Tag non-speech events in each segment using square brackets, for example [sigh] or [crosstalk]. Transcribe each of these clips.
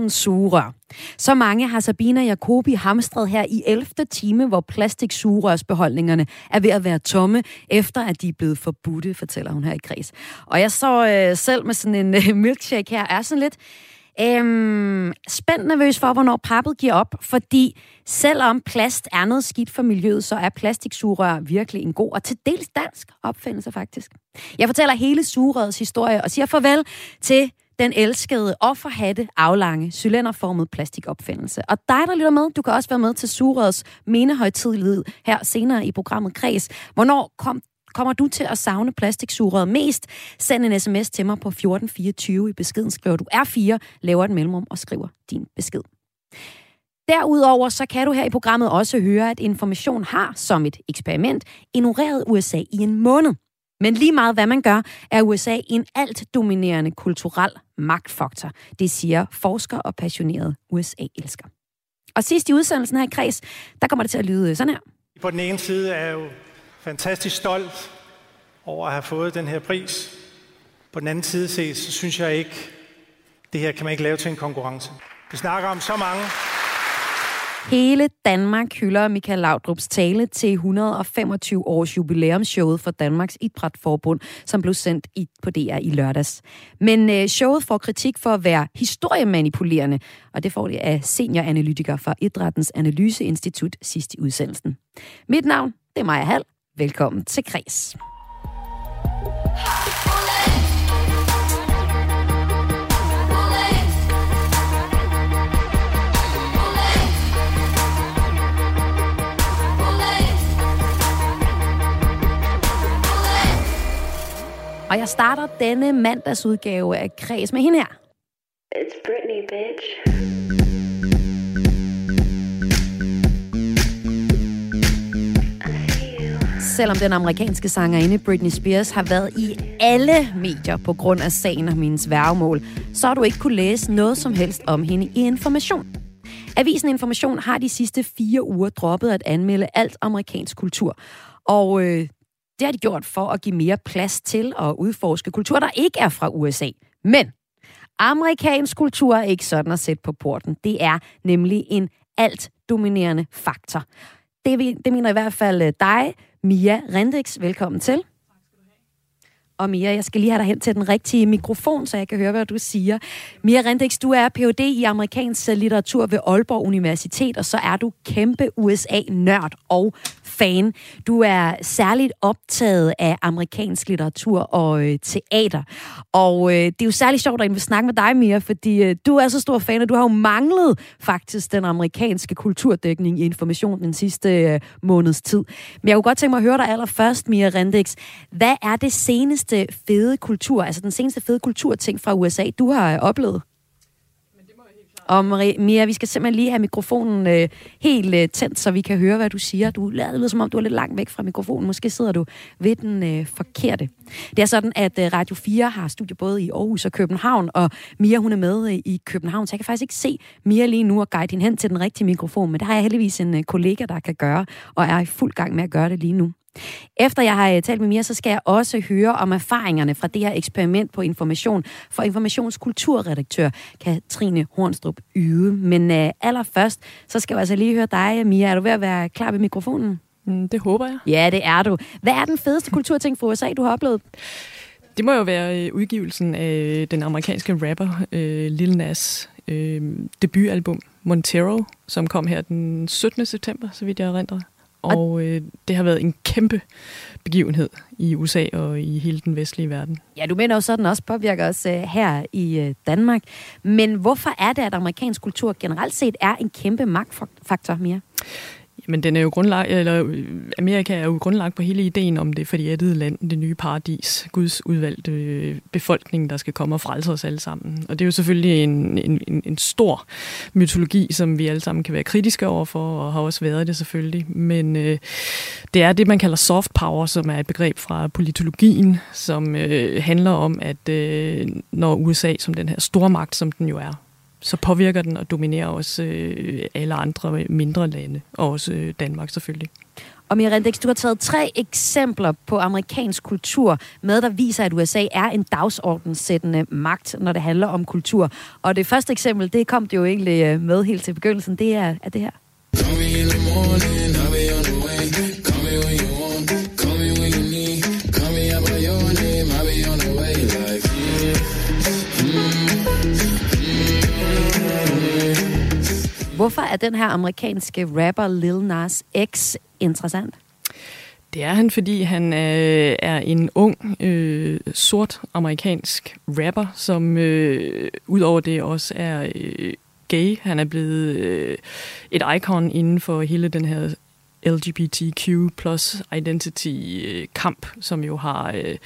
5.000 sugerør. Så mange har Sabina Jacobi hamstret her i 11. time, hvor plastiksugerørsbeholdningerne er ved at være tomme, efter at de er blevet forbudte, fortæller hun her i kreds. Og jeg så øh, selv med sådan en øh, milkshake her, er sådan lidt øhm, spændt nervøs for, hvornår pappet giver op, fordi selvom plast er noget skidt for miljøet, så er plastiksugerør virkelig en god og til dels dansk opfindelse faktisk. Jeg fortæller hele sugerørets historie og siger farvel til den elskede og forhatte aflange cylinderformet plastikopfindelse. Og dig, der lytter med, du kan også være med til Surøds menehøjtidlighed her senere i programmet Kreds. Hvornår kom Kommer du til at savne plastiksugerøret mest? Send en sms til mig på 1424 i beskeden. Skriver du R4, laver et mellemrum og skriver din besked. Derudover så kan du her i programmet også høre, at Information har som et eksperiment ignoreret USA i en måned. Men lige meget hvad man gør, er USA en alt dominerende kulturel magtfaktor. Det siger forsker og passionerede USA-elsker. Og sidst i udsendelsen her i Kreds, der kommer det til at lyde sådan her. På den ene side er jeg jo fantastisk stolt over at have fået den her pris. På den anden side set, så synes jeg ikke, det her kan man ikke lave til en konkurrence. Vi snakker om så mange Hele Danmark hylder Michael Laudrups tale til 125 års jubilæumsshowet for Danmarks Idrætforbund, som blev sendt i, på DR i lørdags. Men øh, showet får kritik for at være historiemanipulerende, og det får det af senioranalytiker fra Idrættens Analyseinstitut sidst i udsendelsen. Mit navn, det er Maja Hall. Velkommen til Kres. Og jeg starter denne mandagsudgave af Kreds med hende her. It's Britney, bitch. Selvom den amerikanske sangerinde Britney Spears har været i alle medier på grund af sagen om hendes værgemål, så har du ikke kunne læse noget som helst om hende i Information. Avisen Information har de sidste fire uger droppet at anmelde alt amerikansk kultur. Og øh, det har de gjort for at give mere plads til at udforske kultur, der ikke er fra USA. Men amerikansk kultur er ikke sådan at sætte på porten. Det er nemlig en alt dominerende faktor. Det, det mener i hvert fald øh, dig, Mia Rendix. Velkommen til. Og Mia, jeg skal lige have dig hen til den rigtige mikrofon, så jeg kan høre, hvad du siger. Mia Rendix, du er Ph.D. i amerikansk litteratur ved Aalborg Universitet, og så er du kæmpe USA-nørd og fan. Du er særligt optaget af amerikansk litteratur og øh, teater. Og øh, det er jo særligt sjovt at snakke med dig, Mia, fordi øh, du er så stor fan, og du har jo manglet faktisk den amerikanske kulturdækning i information den sidste øh, måneds tid. Men jeg kunne godt tænke mig at høre dig allerførst, Mia Rendix. Hvad er det seneste fede kultur, altså den seneste fede kulturting fra USA, du har øh, oplevet? Og Marie, Mia, vi skal simpelthen lige have mikrofonen øh, helt øh, tændt, så vi kan høre, hvad du siger. Du lader det som om, du er lidt langt væk fra mikrofonen. Måske sidder du ved den øh, forkerte. Det er sådan, at øh, Radio 4 har studie både i Aarhus og København, og Mia hun er med øh, i København, så jeg kan faktisk ikke se Mia lige nu og guide hende hen til den rigtige mikrofon, men det har jeg heldigvis en øh, kollega, der kan gøre, og er i fuld gang med at gøre det lige nu. Efter jeg har øh, talt med Mia, så skal jeg også høre om erfaringerne fra det her eksperiment på information for informationskulturredaktør Katrine Hornstrup Yde. Men uh, allerførst, så skal jeg altså lige høre dig, Mia. Er du ved at være klar ved mikrofonen? Mm, det håber jeg. Ja, det er du. Hvad er den fedeste kulturting fra USA, du har oplevet? Det må jo være øh, udgivelsen af den amerikanske rapper uh, Lil Nas uh, debutalbum Montero, som kom her den 17. september, så vidt jeg erindrer. Og øh, det har været en kæmpe begivenhed i USA og i hele den vestlige verden. Ja, du mener jo sådan også påvirker os øh, her i øh, Danmark. Men hvorfor er det, at amerikansk kultur generelt set er en kæmpe magtfaktor, Mia? Men den er jo grundlagt, eller Amerika er jo grundlagt på hele ideen om det forjættede land, det nye paradis, Guds udvalgte øh, befolkning, der skal komme og frelse os alle sammen. Og det er jo selvfølgelig en, en, en, en stor mytologi, som vi alle sammen kan være kritiske overfor, og har også været det selvfølgelig. Men øh, det er det, man kalder soft power, som er et begreb fra politologien, som øh, handler om, at øh, når USA som den her stormagt, som den jo er, så påvirker den og dominerer også øh, alle andre mindre lande, og også øh, Danmark selvfølgelig. Og Mirandex, du har taget tre eksempler på amerikansk kultur med, der viser, at USA er en dagsordensættende magt, når det handler om kultur. Og det første eksempel, det kom det jo egentlig øh, med helt til begyndelsen, det er, er det her. Hvorfor er den her amerikanske rapper Lil Nas X interessant? Det er han, fordi han øh, er en ung, øh, sort amerikansk rapper, som øh, udover det også er øh, gay. Han er blevet øh, et ikon inden for hele den her LGBTQ plus identity-kamp, øh, som jo har øh,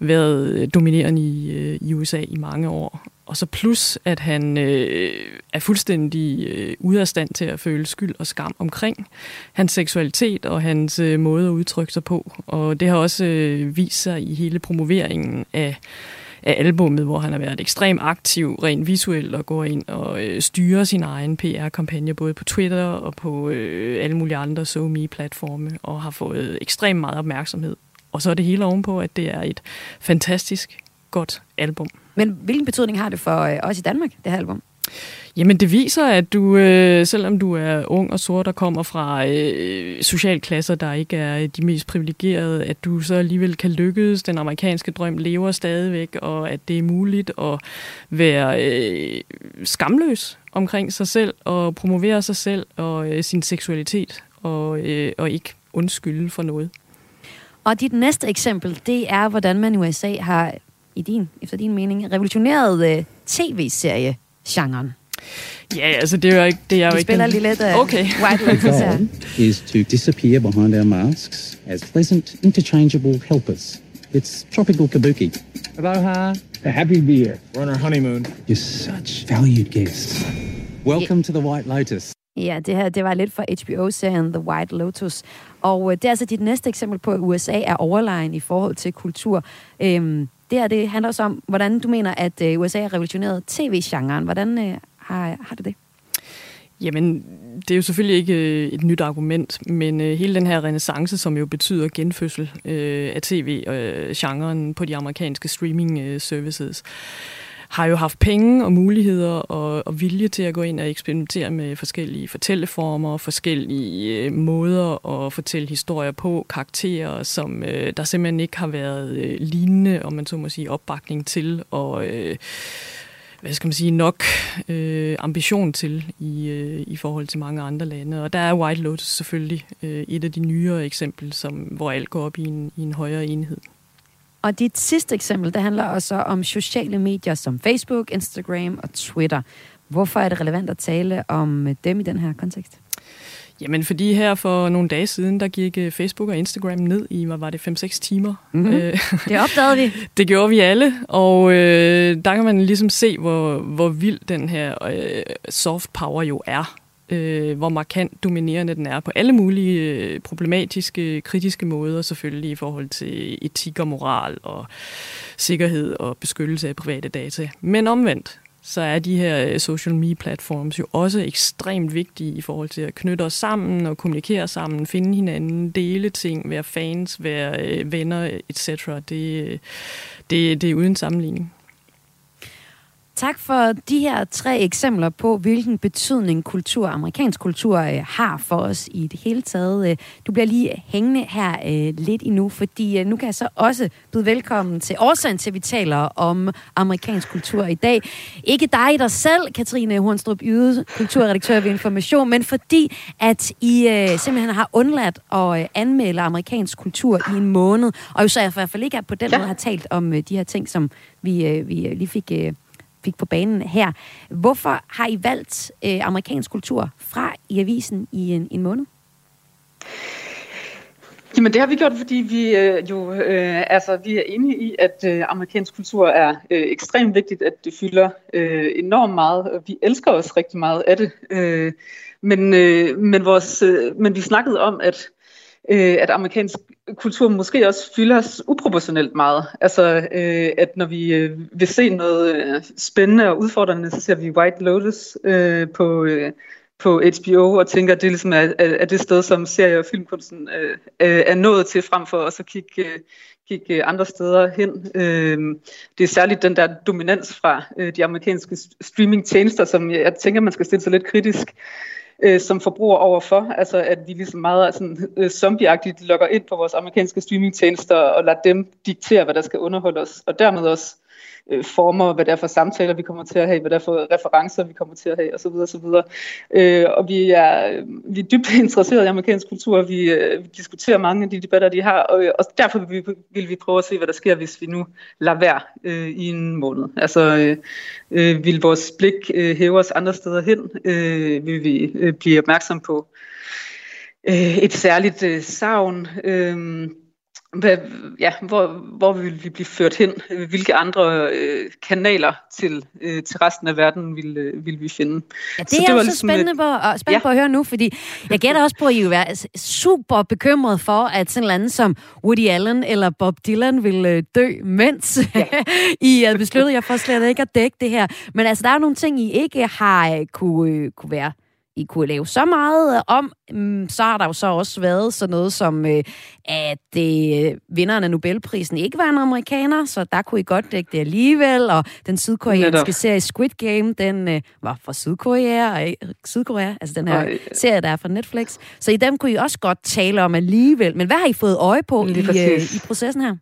været øh, dominerende i, øh, i USA i mange år. Og så plus, at han øh, er fuldstændig øh, ude af stand til at føle skyld og skam omkring hans seksualitet og hans øh, måde at udtrykke sig på. Og det har også øh, vist sig i hele promoveringen af af albummet, hvor han har været ekstremt aktiv rent visuelt og går ind og øh, styrer sin egen PR-kampagne både på Twitter og på øh, alle mulige andre SoMe-platforme og har fået ekstremt meget opmærksomhed. Og så er det hele ovenpå, at det er et fantastisk godt album. Men hvilken betydning har det for øh, os i Danmark, det her album? Jamen det viser, at du, øh, selvom du er ung og sort og kommer fra øh, socialklasser, der ikke er de mest privilegerede, at du så alligevel kan lykkes. Den amerikanske drøm lever stadigvæk, og at det er muligt at være øh, skamløs omkring sig selv og promovere sig selv og øh, sin seksualitet og, øh, og ikke undskylde for noget. Og dit næste eksempel, det er, hvordan man i USA har, i din, efter din mening, revolutioneret øh, tv-serie-genren. Ja, altså det er jo ikke... Det er jo Vi spiller ikke lige lidt uh, Okay. White Lotus her. is to disappear behind our masks as pleasant, interchangeable helpers. It's tropical kabuki. Aloha. Happy to be here. We're on our honeymoon. You're such valued guests. Welcome to the White Lotus. Ja, det her det var lidt fra HBO-serien The White Lotus. Og øh, det er altså dit næste eksempel på, at USA er overlegen i forhold til kultur. Øhm, det her det handler også om, hvordan du mener, at øh, USA har revolutioneret tv-genren. Hvordan øh, har, har det det? Jamen, det er jo selvfølgelig ikke øh, et nyt argument, men øh, hele den her renaissance, som jo betyder genfødsel øh, af tv-genren øh, på de amerikanske streaming-services, øh, har jo haft penge og muligheder og, og vilje til at gå ind og eksperimentere med forskellige fortælleformer, forskellige øh, måder at fortælle historier på, karakterer, som øh, der simpelthen ikke har været øh, lignende, om man så må sige, opbakning til, og øh, hvad skal man sige, nok øh, ambition til i, øh, i forhold til mange andre lande. Og der er White Lotus selvfølgelig øh, et af de nyere eksempler, som, hvor alt går op i en, i en højere enhed. Og dit sidste eksempel, det handler også om sociale medier som Facebook, Instagram og Twitter. Hvorfor er det relevant at tale om dem i den her kontekst? Jamen, fordi her for nogle dage siden, der gik øh, Facebook og Instagram ned i, hvad var det, 5-6 timer. Mm-hmm. Øh, det opdagede vi. [laughs] det gjorde vi alle, og øh, der kan man ligesom se, hvor, hvor vild den her øh, soft power jo er. Øh, hvor markant dominerende den er på alle mulige øh, problematiske, kritiske måder, selvfølgelig i forhold til etik og moral og sikkerhed og beskyttelse af private data. Men omvendt, så er de her øh, social media platforms jo også ekstremt vigtige i forhold til at knytte os sammen og kommunikere sammen, finde hinanden, dele ting, være fans, være øh, venner, etc. Det, det, det er uden sammenligning. Tak for de her tre eksempler på, hvilken betydning kultur, amerikansk kultur, øh, har for os i det hele taget. Øh, du bliver lige hængende her øh, lidt endnu, fordi øh, nu kan jeg så også byde velkommen til årsagen til, at vi taler om amerikansk kultur i dag. Ikke dig dig selv, Katrine Hornstrup Yde, kulturredaktør ved Information, men fordi, at I øh, simpelthen har undladt at øh, anmelde amerikansk kultur i en måned, og jo så i hvert fald ikke på den ja. måde har talt om øh, de her ting, som vi, øh, vi lige fik... Øh, fik på banen her. Hvorfor har I valgt øh, amerikansk kultur fra i avisen i en, en måned? Jamen det har vi gjort, fordi vi øh, jo øh, altså vi er enige i, at øh, amerikansk kultur er øh, ekstremt vigtigt, at det fylder øh, enormt meget, og vi elsker os rigtig meget af det. Øh, men, øh, men, vores, øh, men vi snakkede om, at øh, at amerikansk kultur måske også fylder os uproportionelt meget. Altså, øh, at når vi øh, vil se noget øh, spændende og udfordrende, så ser vi White Lotus øh, på, øh, på HBO og tænker, at det ligesom er, er det sted, som serie- og filmkunsten øh, øh er nået til, frem for også at kigge, øh, kigge andre steder hen. Øh, det er særligt den der dominans fra øh, de amerikanske streamingtjenester, som jeg tænker, man skal stille sig lidt kritisk øh, som forbruger overfor. Altså at vi ligesom meget sådan, øh, zombieagtigt logger ind på vores amerikanske streamingtjenester og lader dem diktere, hvad der skal underholde os. Og dermed også øh, former, hvad det er for samtaler, vi kommer til at have, hvad det er for referencer, vi kommer til at have, osv. osv. Øh, og vi er, vi er dybt [laughs] interesseret i amerikansk kultur, vi, øh, vi diskuterer mange af de debatter, de har, og, og derfor vil vi, vil vi prøve at se, hvad der sker, hvis vi nu lader være øh, i en måned. Altså, øh, øh, vil vores blik øh, hæve os andre steder hen? Øh, vil vi øh, blive opmærksom på øh, et særligt øh, savn? Øh, hvad, ja, hvor, hvor vil vi blive ført hen? Hvilke andre øh, kanaler til, øh, til resten af verden vil, øh, vil vi finde? Ja, det så er det var ligesom spændende, på, og spændende ja. på at høre nu, fordi jeg gætter også på, at I vil være super bekymret for, at sådan en som Woody Allen eller Bob Dylan vil øh, dø, mens ja. [laughs] I er besluttet jer for slet ikke at dække det her. Men altså, der er nogle ting, I ikke har øh, kunne, øh, kunne være i kunne lave så meget om, mm, så har der jo så også været sådan noget som, øh, at øh, vinderen af Nobelprisen ikke var en amerikaner, så der kunne I godt dække det alligevel, og den sydkoreanske serie Squid Game, den øh, var fra Sydkorea, og, Sydkorea, altså den her Ej. serie, der er fra Netflix, så i dem kunne I også godt tale om alligevel. Men hvad har I fået øje på i, i processen her?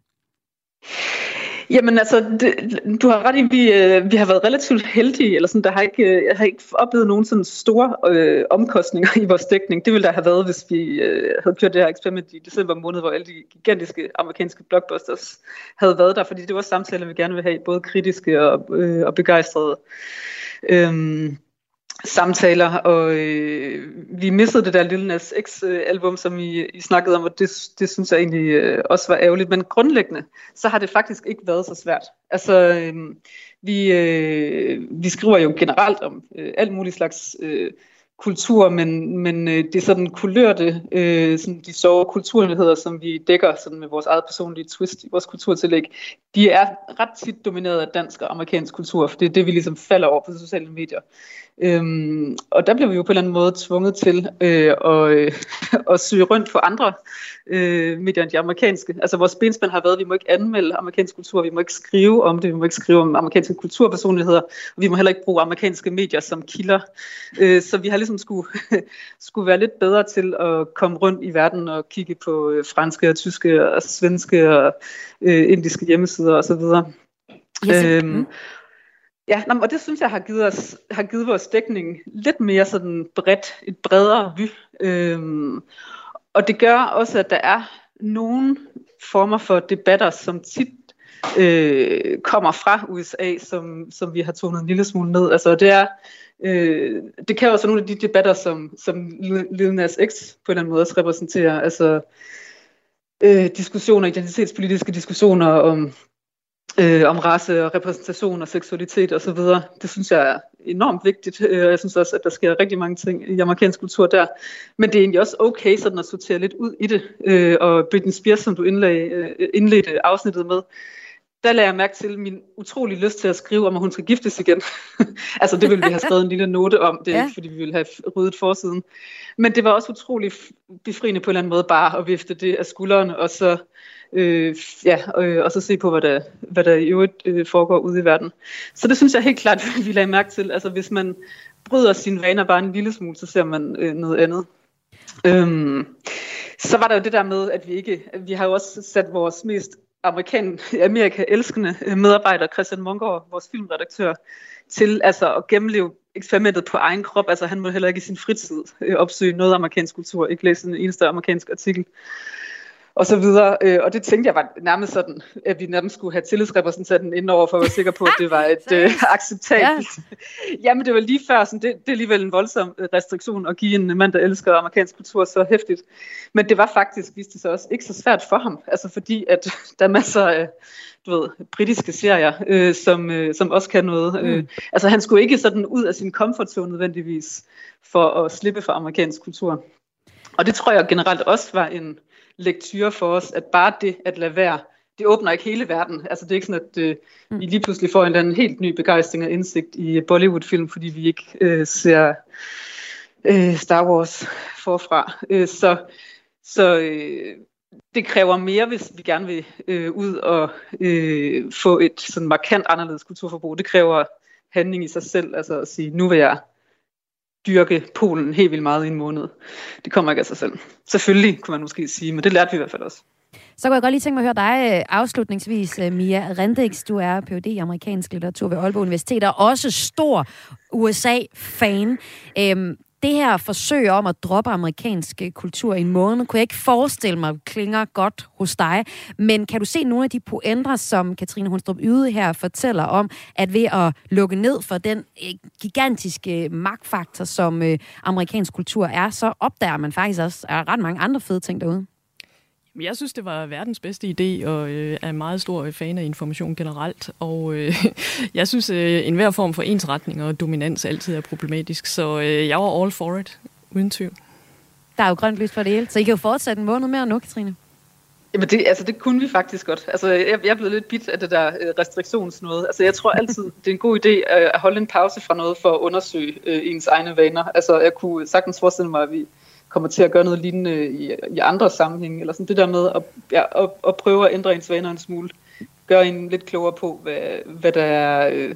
Jamen altså, det, du har ret i, vi, øh, vi har været relativt heldige, eller sådan, der har ikke, øh, jeg har ikke oplevet nogen sådan store øh, omkostninger i vores dækning. Det ville der have været, hvis vi øh, havde kørt det her eksperiment i december måned, hvor alle de gigantiske amerikanske blockbusters havde været der, fordi det var samtaler, vi gerne vil have, både kritiske og, øh, og begejstrede. Øhm, samtaler, og øh, vi missede det der Lil Nas X-album, øh, som I, I snakkede om, og det, det synes jeg egentlig øh, også var ærgerligt. Men grundlæggende, så har det faktisk ikke været så svært. Altså, øh, vi, øh, vi skriver jo generelt om øh, alt muligt slags øh, kultur, men, men øh, det er sådan kulørte, øh, sådan de sjove kulturnyheder, som vi dækker sådan med vores eget personlige twist i vores kulturtillæg, de er ret tit domineret af dansk og amerikansk kultur, for det er det, vi ligesom falder over på sociale medier. Øhm, og der blev vi jo på en eller anden måde tvunget til øh, at, øh, [laughs] at søge rundt på andre øh, medier end de amerikanske. Altså vores benspænd har været, at vi må ikke anmelde amerikansk kultur, vi må ikke skrive om det, vi må ikke skrive om amerikanske kulturpersonligheder, og vi må heller ikke bruge amerikanske medier som kilder. Øh, så vi har ligesom skulle, [laughs] skulle være lidt bedre til at komme rundt i verden og kigge på øh, franske og tyske og svenske og øh, indiske hjemmesider osv. Yes. Øhm, mm. Ja, og det synes jeg har givet, os, har givet vores dækning lidt mere sådan bredt, et bredere vy. Øhm, og det gør også, at der er nogle former for debatter, som tit øh, kommer fra USA, som, som vi har tonet en lille smule ned. Altså det er, øh, det kan også nogle af de debatter, som, som Lil Nas X på en eller anden måde også repræsenterer. Altså øh, diskussioner, identitetspolitiske diskussioner om øh, om race og repræsentation og seksualitet osv. Det synes jeg er enormt vigtigt. Øh, jeg synes også, at der sker rigtig mange ting i amerikansk kultur der. Men det er egentlig også okay sådan at sortere lidt ud i det. Øh, og Britney Spears, som du indlæg, øh, indledte afsnittet med, der lagde jeg mærke til min utrolig lyst til at skrive om, at hun skal giftes igen. [laughs] altså det ville vi have skrevet en lille note om, det er ja. ikke fordi vi ville have ryddet forsiden. Men det var også utrolig befriende på en eller anden måde bare at vifte det af skulderen, og så øh, ja, øh, og så se på, hvad der, hvad der i øvrigt øh, foregår ude i verden. Så det synes jeg helt klart, [laughs] vi lagde mærke til. Altså hvis man bryder sine vaner bare en lille smule, så ser man øh, noget andet. Øhm, så var der jo det der med, at vi ikke, vi har jo også sat vores mest amerikan, [laughs] Amerika elskende øh, medarbejder, Christian Munkgaard, vores filmredaktør, til altså at gennemleve eksperimentet på egen krop. Altså han må heller ikke i sin fritid øh, opsøge noget amerikansk kultur, ikke læse en eneste amerikansk artikel og så videre. Øh, og det tænkte jeg var nærmest sådan, at vi nærmest skulle have tillidsrepræsentanten indover for at være sikker på, at det var [laughs] et øh, acceptabelt. Ja. [laughs] Jamen det var lige før, sådan, det, det er alligevel en voldsom øh, restriktion at give en mand, der elsker amerikansk kultur så hæftigt. Men det var faktisk, viste det sig også, ikke så svært for ham. Altså fordi, at [laughs] der er masser af du ved, britiske serier, øh, som, øh, som også kan noget. Mm. Øh, altså han skulle ikke sådan ud af sin comfort zone nødvendigvis, for at slippe for amerikansk kultur. Og det tror jeg generelt også var en lektyre for os, at bare det at lade være, det åbner ikke hele verden. Altså det er ikke sådan, at øh, vi lige pludselig får en eller anden helt ny begejstring og indsigt i Bollywood-film, fordi vi ikke øh, ser øh, Star Wars forfra. Øh, så så øh, det kræver mere, hvis vi gerne vil øh, ud og øh, få et sådan markant anderledes kulturforbrug. Det kræver handling i sig selv, altså at sige, nu vil jeg dyrke Polen helt vildt meget i en måned. Det kommer ikke af sig selv. Selvfølgelig, kunne man måske sige, men det lærte vi i hvert fald også. Så kunne jeg godt lige tænke mig at høre dig øh, afslutningsvis, øh, Mia Rendix. Du er Ph.D. i amerikansk litteratur ved Aalborg Universitet og også stor USA-fan. Øhm, det her forsøg om at droppe amerikansk øh, kultur i en måned, kunne jeg ikke forestille mig klinger godt hos dig. Men kan du se nogle af de pointer, som Katrine Hundstrup Yde her fortæller om, at ved at lukke ned for den øh, gigantiske øh, magtfaktor, som amerikansk kultur er, så opdager man faktisk også er ret mange andre fede ting derude? Jeg synes, det var verdens bedste idé, og øh, er meget stor fan af information generelt. Og øh, [laughs] jeg synes, øh, enhver form for ensretning og dominans altid er problematisk. Så øh, jeg var all for it, uden tvivl. Der er jo grønt lys for det hele, så I kan jo fortsætte en måned mere nu, Katrine. Jamen det, altså det kunne vi faktisk godt. Altså jeg, jeg er blevet lidt bit af det der øh, restriktionsnåde. Altså jeg tror altid, det er en god idé øh, at holde en pause fra noget for at undersøge øh, ens egne vaner. Altså jeg kunne sagtens forestille mig, at vi kommer til at gøre noget lignende i, i andre sammenhænge, eller sådan det der med at, ja, at, at prøve at ændre ens vaner en smule, gøre en lidt klogere på, hvad, hvad der er, øh,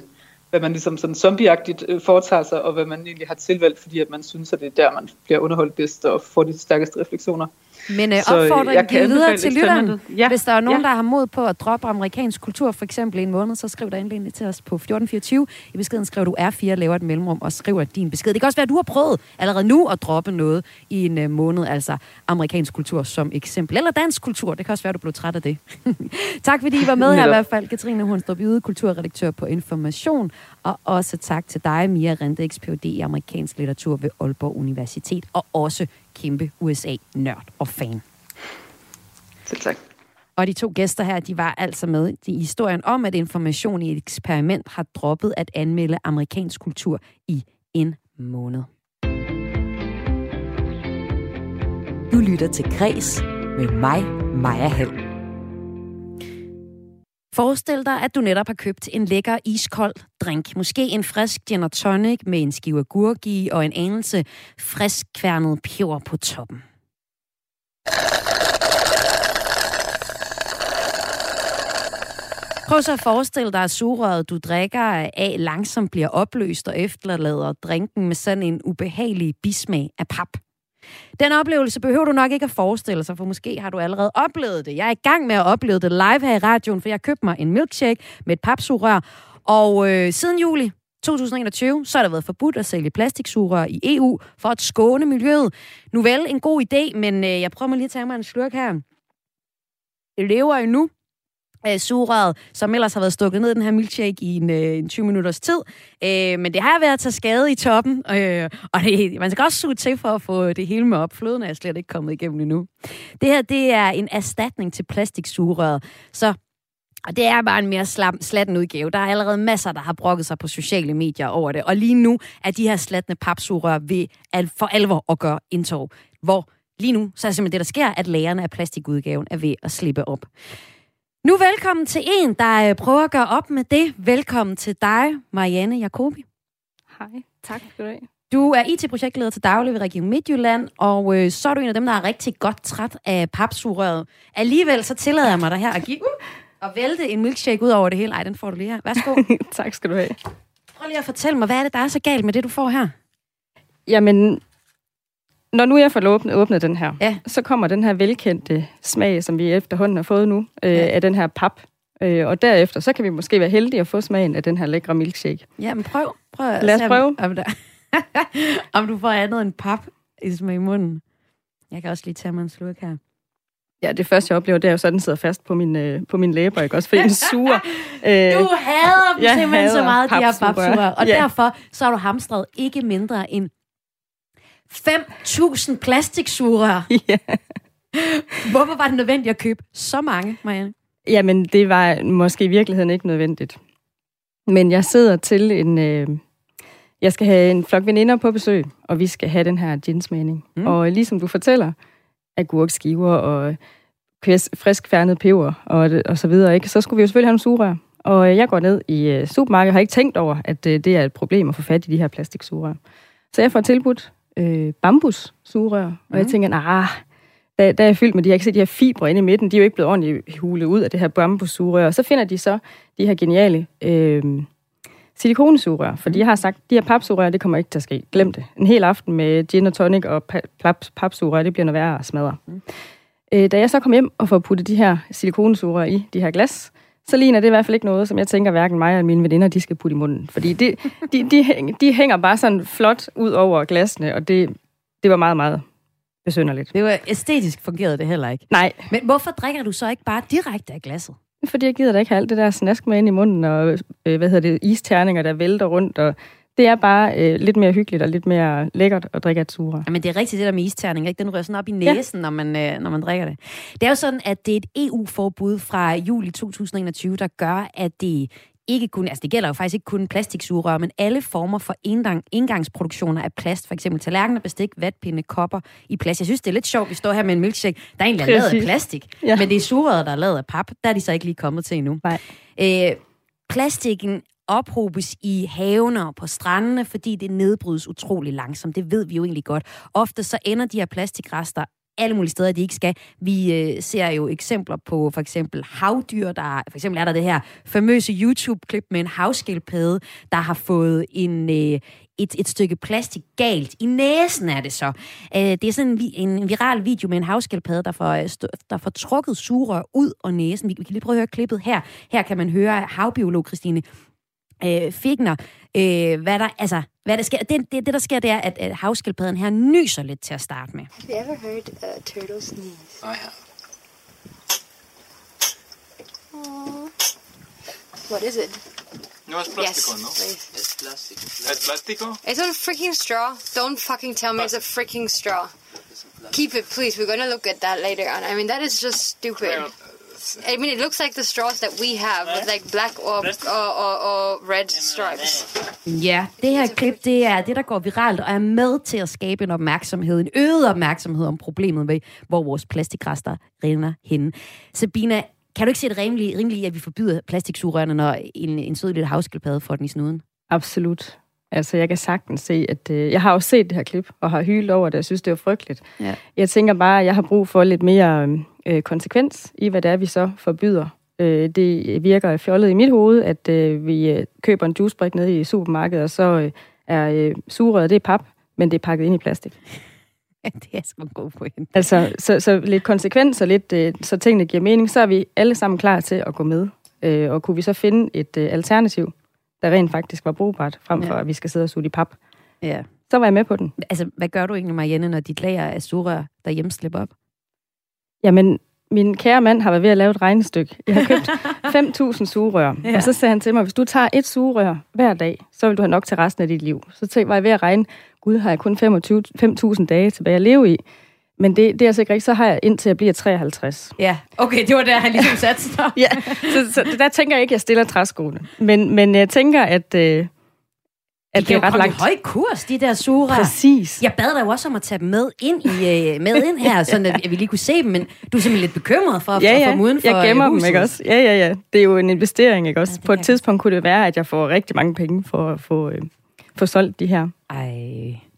hvad man ligesom sådan zombieagtigt øh, foretager sig, og hvad man egentlig har tilvalgt, fordi at man synes, at det er der, man bliver underholdt bedst og får de stærkeste refleksioner. Men øh, opfordringen givet videre til lytteren. Ja. Hvis der er nogen, ja. der har mod på at droppe amerikansk kultur, for eksempel i en måned, så skriv dig endelig til os på 1424. I beskeden skriver du R4, laver et mellemrum og skriver din besked. Det kan også være, at du har prøvet allerede nu at droppe noget i en uh, måned, altså amerikansk kultur som eksempel. Eller dansk kultur. Det kan også være, at du blev træt af det. [laughs] tak fordi I var med her i hvert fald. Katrine Hornstrup Yde, kulturredaktør på Information. Og også tak til dig, Mia Rente, Ph.D. i amerikansk litteratur ved Aalborg Universitet. Og også kæmpe USA-nørd og fan. Selv tak. Og de to gæster her, de var altså med i historien om, at Information i et eksperiment har droppet at anmelde amerikansk kultur i en måned. Du lytter til Græs med mig, Maja Hall. Forestil dig, at du netop har købt en lækker iskold drink. Måske en frisk gin og tonic med en skive agurk i og en anelse frisk kværnet peber på toppen. Prøv så at forestille dig, at sugerøret, du drikker af, langsomt bliver opløst og efterlader drinken med sådan en ubehagelig bismag af pap. Den oplevelse behøver du nok ikke at forestille sig, for måske har du allerede oplevet det. Jeg er i gang med at opleve det live her i radioen, for jeg købte mig en milkshake med et papsugerør, og øh, siden juli 2021, så har der været forbudt at sælge plastiksugerør i EU for at skåne miljøet. Nu vel en god idé, men øh, jeg prøver mig lige at tage mig en slurk her. Det lever endnu øh, sugerøret, som ellers har været stukket ned i den her milkshake i en, øh, en 20 minutters tid. Øh, men det har været at tage skade i toppen, øh, og det, man skal også suge til for at få det hele med op. Fløden er slet ikke kommet igennem endnu. Det her, det er en erstatning til plastiksugerøret, så og det er bare en mere slam, slatten udgave. Der er allerede masser, der har brokket sig på sociale medier over det. Og lige nu er de her slatne papsugerør ved at for alvor at gøre indtog. Hvor lige nu, så er det simpelthen det, der sker, at lagerne af plastikudgaven er ved at slippe op. Nu velkommen til en, der øh, prøver at gøre op med det. Velkommen til dig, Marianne Jacobi. Hej, tak skal du have. Du er IT-projektleder til daglig ved Region Midtjylland, og øh, så er du en af dem, der er rigtig godt træt af papsugerøret. Alligevel så tillader jeg mig dig her at give og vælte en milkshake ud over det hele. Ej, den får du lige her. Værsgo. [laughs] tak skal du have. Prøv lige at fortælle mig, hvad er det, der er så galt med det, du får her? Jamen, når nu jeg får åbnet, åbnet den her, ja. så kommer den her velkendte smag, som vi efterhånden har fået nu, øh, ja. af den her pap. Øh, og derefter, så kan vi måske være heldige at få smagen af den her lækre milkshake. Ja, men prøv. prøv Lad os prøve. Om, der, [laughs] om du får andet end pap i i munden. Jeg kan også lige tage mig en slurk her. Ja, det første, jeg oplever, det er jo sådan, sidder fast på min, øh, på min læber, ikke også? Fordi den suger. [laughs] Øh, du hader dem simpelthen så meget, de her papsuger. Og ja. derfor så har du hamstret ikke mindre end 5.000 plastiksugerør. [laughs] Ja. Hvorfor var det nødvendigt at købe så mange, Marianne? Jamen, det var måske i virkeligheden ikke nødvendigt. Men jeg sidder til en... Øh, jeg skal have en flok veninder på besøg, og vi skal have den her ginsmagning. Mm. Og ligesom du fortæller, agurkskiver og frisk færnet peber og, og så videre, ikke? så skulle vi jo selvfølgelig have nogle sugerør. Og jeg går ned i uh, supermarkedet og har ikke tænkt over, at uh, det er et problem at få fat i de her plastiksugerør. Så jeg får tilbudt uh, bambussugerør, mm. og jeg mm. tænker, nah, der, der er fyldt med de her, jeg kan se de her fibre inde i midten, de er jo ikke blevet ordentligt hulet ud af det her bambussugerør. Og så finder de så de her geniale øh, silikonesugerør, fordi jeg har sagt, de her papsugerør, det kommer ikke til at ske. Glem det. En hel aften med gin og tonic og papsugerør, det bliver noget værre at smadre. Mm. Øh, da jeg så kom hjem og får puttet de her silikonesugerør i de her glas, så ligner det i hvert fald ikke noget, som jeg tænker, hverken mig eller mine veninder, de skal putte i munden. Fordi det, de, de, de hænger bare sådan flot ud over glasene, og det, det var meget, meget besynderligt. Det var æstetisk fungerede det heller ikke. Nej. Men hvorfor drikker du så ikke bare direkte af glasset? Fordi jeg gider da ikke have alt det der snask med ind i munden, og øh, hvad hedder det, isterninger, der vælter rundt, og det er bare øh, lidt mere hyggeligt og lidt mere lækkert at drikke af sura. Men det er rigtigt, det der med isterning, ikke? Den rører sådan op i næsen, ja. når, man, øh, når man drikker det. Det er jo sådan, at det er et EU-forbud fra juli 2021, der gør, at det ikke kun, altså det gælder jo faktisk ikke kun plastiksugerør, men alle former for engang, engangsproduktioner af plast, for eksempel tallerkener, bestik, vatpinde, kopper i plast. Jeg synes, det er lidt sjovt, vi står her med en milkshake, der er egentlig lavet af plastik, ja. men det er sugerøret, der er lavet af pap. Der er de så ikke lige kommet til endnu. Nej. Øh, plastikken ophobes i havene og på strandene, fordi det nedbrydes utrolig langsomt. Det ved vi jo egentlig godt. Ofte så ender de her plastikrester alle mulige steder, de ikke skal. Vi øh, ser jo eksempler på for eksempel havdyr, der for eksempel er der det her famøse YouTube-klip med en havskildpadde, der har fået en, øh, et, et stykke plastik galt. I næsen er det så. Øh, det er sådan en, en viral video med en havskildpadde, der får, øh, der får trukket sugerør ud af næsen. Vi, vi kan lige prøve at høre klippet her. Her kan man høre havbiolog Christine øh, Figner, øh, hvad der, altså, hvad der sker. Det, det, det, der sker, det er, at, at havskildpadden her nyser lidt til at starte med. Have you ever heard a turtle sneeze? I have. Aww. What is it? No, es plástico, yes, ¿no? Please. Es plástico. ¿Es plástico? It's a freaking straw. Don't fucking tell me it's a freaking straw. Keep it, please. We're gonna look at that later on. I mean, that is just stupid. I mean, it looks like the straws that we have, with like black or, or, or, or red stripes. Ja, det her klip, det er det, der går viralt og er med til at skabe en opmærksomhed, en øget opmærksomhed om problemet med, hvor vores plastikrester rinder henne. Sabina, kan du ikke se det rimeligt, rimeligt at vi forbyder plastiksugerørene, når en, en sød lille havskildpadde får den i snuden? Absolut. Altså, jeg kan sagtens se, at øh, jeg har også set det her klip, og har hylet over det, jeg synes, det er frygteligt. Ja. Jeg tænker bare, at jeg har brug for lidt mere øh, konsekvens i, hvad det er, vi så forbyder. Øh, det virker fjollet i mit hoved, at øh, vi øh, køber en juicebrik nede i supermarkedet, og så øh, er øh, sugerøret, det er pap, men det er pakket ind i plastik. det er sgu en god point. Altså, så, så lidt konsekvens og lidt, øh, så tingene giver mening, så er vi alle sammen klar til at gå med. Øh, og kunne vi så finde et øh, alternativ, der rent faktisk var brugbart, frem for ja. at vi skal sidde og suge i pap. Ja. Så var jeg med på den. Altså, hvad gør du egentlig, Marianne, når dit lager af surrør derhjemme slipper op? Jamen, min kære mand har været ved at lave et regnestykke. Jeg har købt [laughs] 5.000 sugerør. Ja. Og så sagde han til mig, hvis du tager et sugerør hver dag, så vil du have nok til resten af dit liv. Så var jeg ved at regne, gud, har jeg kun 5.000 dage tilbage at leve i. Men det, det er altså ikke rigtigt. Så har jeg indtil jeg bliver 53. Ja, okay, det var der, han ligesom [laughs] satte sig. ja, så, så, der tænker jeg ikke, at jeg stiller træskoene. Men, men jeg tænker, at, øh, at de det er ret langt. høj kurs, de der sura. Præcis. Jeg bad dig jo også om at tage dem med ind, i, øh, med ind her, [laughs] så at vi lige kunne se dem, men du er simpelthen lidt bekymret for, ja, ja. at få dem uden for jeg gemmer huset. dem, ikke også? Ja, ja, ja. Det er jo en investering, ikke også? Ja, På et tidspunkt kunne det være, at jeg får rigtig mange penge for at få, øh, få solgt de her.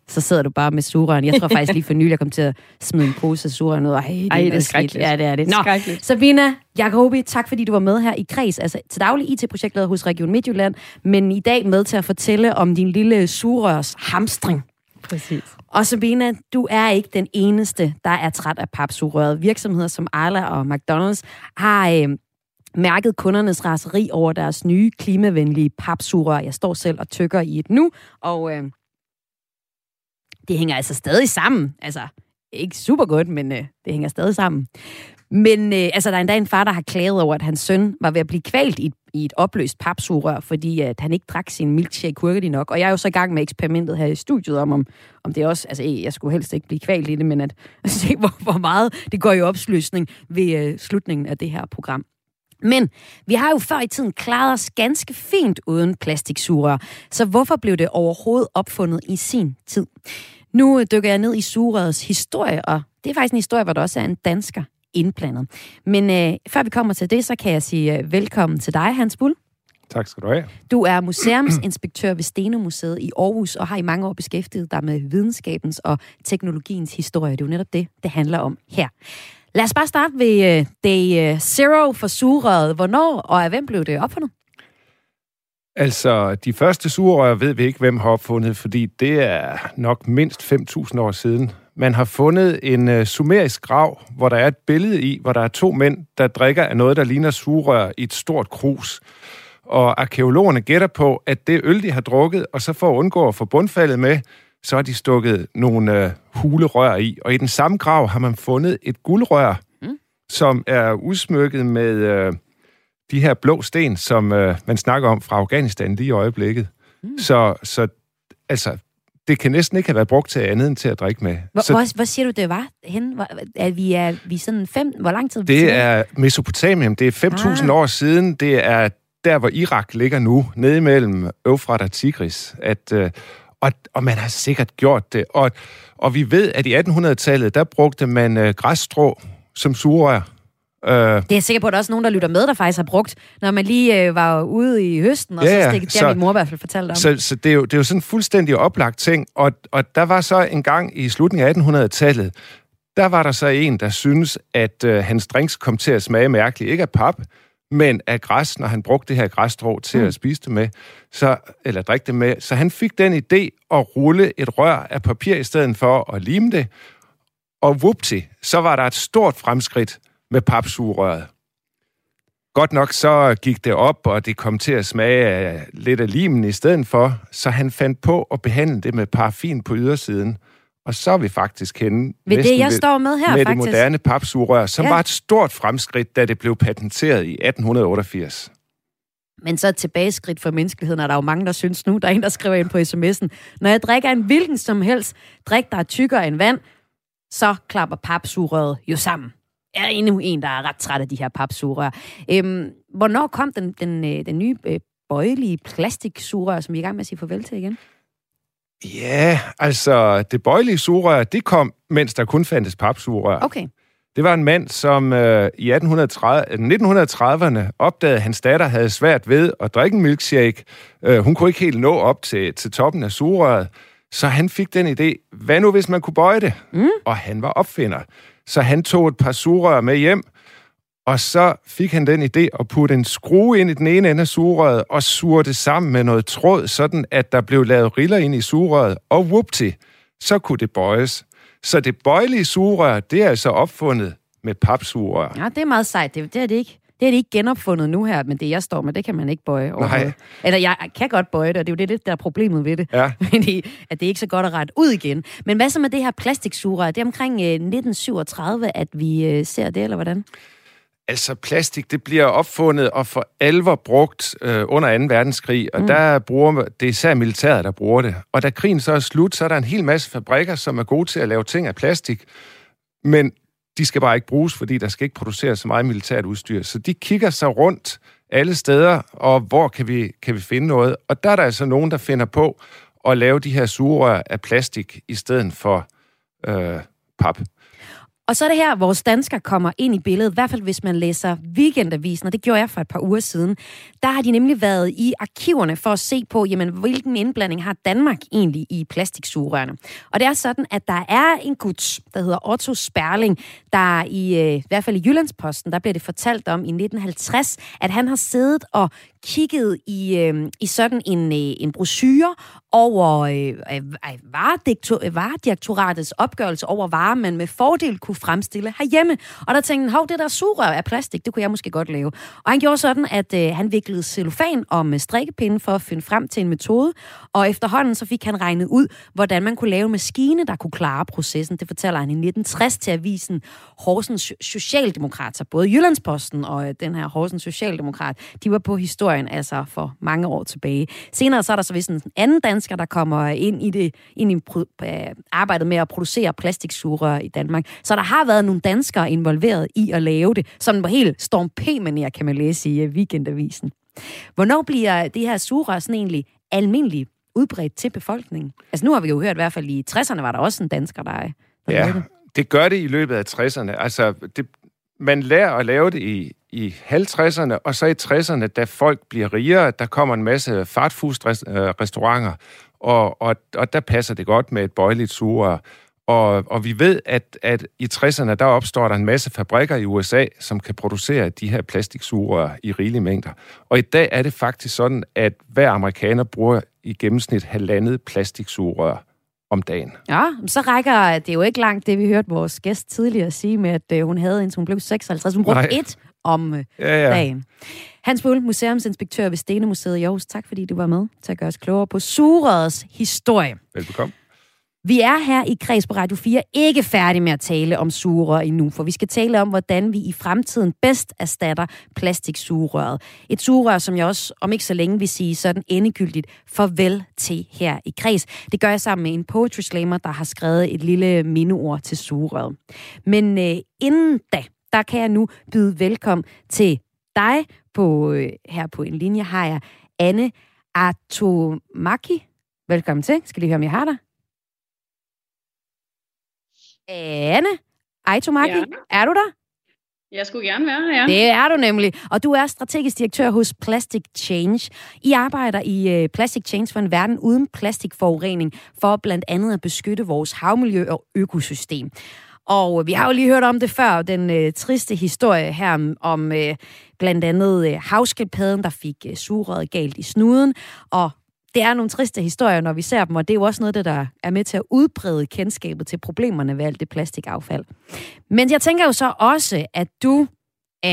Så sidder du bare med surrøren. Jeg tror faktisk lige for nylig, jeg kom til at smide en pose af surrøren ud. Ej, det, Ej, det er skrækkeligt. Ja, det er det. Nå, Sabina Jacobi, tak fordi du var med her i Kreds, altså til daglig IT-projektleder hos Region Midtjylland, men i dag med til at fortælle om din lille surrørs hamstring. Præcis. Og Sabina, du er ikke den eneste, der er træt af papsugerøret. Virksomheder som Arla og McDonald's har øh, mærket kundernes raseri over deres nye klimavenlige papsugerør. Jeg står selv og tykker i et nu, og øh, det hænger altså stadig sammen. Altså, ikke super godt, men øh, det hænger stadig sammen. Men øh, altså, der er endda en far, der har klaget over, at hans søn var ved at blive kvalt i et, i et opløst papsugerør, fordi at han ikke drak sin milkshake hurtigt nok. Og jeg er jo så i gang med eksperimentet her i studiet om, om, om det også... Altså, jeg skulle helst ikke blive kvalt i det, men at, [laughs] at se, hvor, hvor meget det går i opsløsning ved øh, slutningen af det her program. Men vi har jo før i tiden klaret os ganske fint uden plastiksugerør, så hvorfor blev det overhovedet opfundet i sin tid? Nu dykker jeg ned i sugerørets historie, og det er faktisk en historie, hvor der også er en dansker indblandet. Men øh, før vi kommer til det, så kan jeg sige øh, velkommen til dig, Hans Bull. Tak skal du have. Du er museumsinspektør ved Stenomuseet i Aarhus og har i mange år beskæftiget dig med videnskabens og teknologiens historie. Det er jo netop det, det handler om her. Lad os bare starte ved uh, day uh, zero for sugerøret. Hvornår og af hvem blev det opfundet? Altså, de første sugerør ved vi ikke, hvem har opfundet, fordi det er nok mindst 5.000 år siden. Man har fundet en uh, sumerisk grav, hvor der er et billede i, hvor der er to mænd, der drikker af noget, der ligner sugerør i et stort krus. Og arkeologerne gætter på, at det øl, de har drukket, og så for at undgå at få bundfaldet med, så har de stukket nogle øh, hulerør i. Og i den samme grav har man fundet et guldrør, mm. som er udsmykket med øh, de her blå sten, som øh, man snakker om fra Afghanistan lige i øjeblikket. Mm. Så, så altså, det kan næsten ikke have været brugt til andet end til at drikke med. Hvor, så, hvor, hvor siger du, det var hen? Hvor, er vi, er vi sådan fem... Hvor lang tid? Det er Mesopotamien. Det er 5.000 ah. år siden. Det er der, hvor Irak ligger nu, nede mellem Eufrat og Tigris. At, øh, og, og man har sikkert gjort det. Og, og vi ved, at i 1800-tallet, der brugte man øh, græsstrå som sugerør. Øh, det er jeg sikker på, at der er også nogen, der lytter med, der faktisk har brugt, når man lige øh, var ude i høsten, og ja, så stikket, det har min mor i hvert fald fortalt om. Så, så det, er jo, det er jo sådan en fuldstændig oplagt ting, og, og der var så en gang i slutningen af 1800-tallet, der var der så en, der synes, at øh, hans drinks kom til at smage mærkeligt. Ikke af pap, men af græs, når han brugte det her græsstrå til mm. at spise det med, så, eller drikke det med. Så han fik den idé at rulle et rør af papir i stedet for at lime det. Og whoopty, så var der et stort fremskridt med papsugerøret. Godt nok så gik det op, og det kom til at smage af lidt af limen i stedet for, så han fandt på at behandle det med paraffin på ydersiden. Og så er vi faktisk henne ved det, jeg står med her, med faktisk. det moderne papsugerør, som ja. var et stort fremskridt, da det blev patenteret i 1888. Men så et tilbageskridt for menneskeligheden, er der jo mange, der synes nu, der er en, der skriver ind på sms'en. Når jeg drikker en hvilken som helst drik, der er tykkere end vand, så klapper papsugerøret jo sammen. Jeg er endnu en, der er ret træt af de her papsugerør. Øhm, hvornår kom den, den, øh, den nye øh, bøjelige plastiksugerør, som vi er i gang med at sige farvel til igen? Ja, altså, det bøjelige sugerør, det kom, mens der kun fandtes papsugerør. Okay. Det var en mand, som øh, i 1930'erne opdagede, at hans datter havde svært ved at drikke en milkshake. Øh, hun kunne ikke helt nå op til, til toppen af sugerøret. Så han fik den idé, hvad nu hvis man kunne bøje det? Mm. Og han var opfinder. Så han tog et par sugerør med hjem, og så fik han den idé at putte en skrue ind i den ene ende af sugerøret og sure det sammen med noget tråd, sådan at der blev lavet riller ind i sugerøret. Og whoopty, så kunne det bøjes. Så det bøjelige sugerør, det er altså opfundet med papsugerør. Ja, det er meget sejt. Det, det er det ikke. Det er det ikke genopfundet nu her, men det jeg står med, det kan man ikke bøje Nej. Eller jeg kan godt bøje det, og det er jo det, der er problemet ved det. Ja. [laughs] Fordi, at det er ikke så godt at rette ud igen. Men hvad så med det her plastiksugerør? Det er omkring 1937, øh, at vi øh, ser det, eller hvordan? Altså, plastik, det bliver opfundet og for alvor brugt øh, under 2. verdenskrig, og mm. der bruger det er især militæret, der bruger det. Og da krigen så er slut, så er der en hel masse fabrikker, som er gode til at lave ting af plastik, men de skal bare ikke bruges, fordi der skal ikke produceres så meget militært udstyr. Så de kigger sig rundt alle steder, og hvor kan vi, kan vi finde noget? Og der er der altså nogen, der finder på at lave de her sugerør af plastik i stedet for øh, pap. Og så er det her, vores dansker kommer ind i billedet, i hvert fald hvis man læser Weekendavisen, og det gjorde jeg for et par uger siden. Der har de nemlig været i arkiverne for at se på, jamen, hvilken indblanding har Danmark egentlig i plastiksugerørene. Og det er sådan, at der er en gut, der hedder Otto Sperling, der i, øh, i hvert fald i Jyllandsposten, der bliver det fortalt om i 1950, at han har siddet og kigget i, øh, i sådan en, øh, en brochure over øh, øh varedirektoratets opgørelse over varer, man med fordel kunne fremstille herhjemme. Og der tænkte han, det der surrør af plastik, det kunne jeg måske godt lave. Og han gjorde sådan, at øh, han viklede cellofan om øh, strikkepinde for at finde frem til en metode, og efterhånden så fik han regnet ud, hvordan man kunne lave en maskine, der kunne klare processen. Det fortæller han i 1960 til avisen Horsens Socialdemokrat. Så både Jyllandsposten og øh, den her Horsens Socialdemokrat, de var på historien altså for mange år tilbage. Senere så er der så vist en anden dansker, der kommer ind i det ind i øh, arbejdet med at producere plastiksugerør i Danmark. Så der har været nogle danskere involveret i at lave det, sådan på helt Storm P-manier, kan man læse i øh, Weekendavisen. Hvornår bliver det her sugerør sådan egentlig almindeligt udbredt til befolkningen? Altså nu har vi jo hørt, i hvert fald i 60'erne var der også en dansker, der, der Ja, det. det gør det i løbet af 60'erne. Altså, det, man lærer at lave det i, i 50'erne, og så i 60'erne, da folk bliver rigere, der kommer en masse fartfood-restauranter, og, og, og der passer det godt med et bøjeligt sugerør. Og, og vi ved, at, at i 60'erne, der opstår der en masse fabrikker i USA, som kan producere de her plastiksugerør i rigelige mængder. Og i dag er det faktisk sådan, at hver amerikaner bruger i gennemsnit halvandet plastiksugerør om dagen. Ja, så rækker det jo ikke langt, det vi hørte vores gæst tidligere sige med, at øh, hun havde, indtil hun blev 56. Hun brugte Nej. et om øh, ja, ja. dagen. Hans Bull, museumsinspektør ved Stene Museet i Aarhus. Tak fordi du var med til at gøre os klogere på surets historie. Velbekomme. Vi er her i Kreds på Radio 4 ikke færdige med at tale om sugerør endnu, for vi skal tale om, hvordan vi i fremtiden bedst erstatter plastiksugerøret. Et sugerør, som jeg også om ikke så længe vil sige sådan endegyldigt farvel til her i Kreds. Det gør jeg sammen med en poetry slammer, der har skrevet et lille mindeord til sugerøret. Men øh, inden da, der kan jeg nu byde velkommen til dig. På, øh, her på en linje har jeg Anne Atomaki. Velkommen til. Skal lige høre, om jeg har dig? Anne Aitomaki, ja. er du der? Jeg skulle gerne være her, ja. Det er du nemlig. Og du er strategisk direktør hos Plastic Change. I arbejder i uh, Plastic Change for en verden uden plastikforurening, for blandt andet at beskytte vores havmiljø og økosystem. Og vi har jo lige hørt om det før, den øh, triste historie her om øh, blandt andet øh, havskildpadden, der fik øh, surret galt i snuden, og det er nogle triste historier, når vi ser dem, og det er jo også noget, der er med til at udbrede kendskabet til problemerne ved alt det plastikaffald. Men jeg tænker jo så også, at du,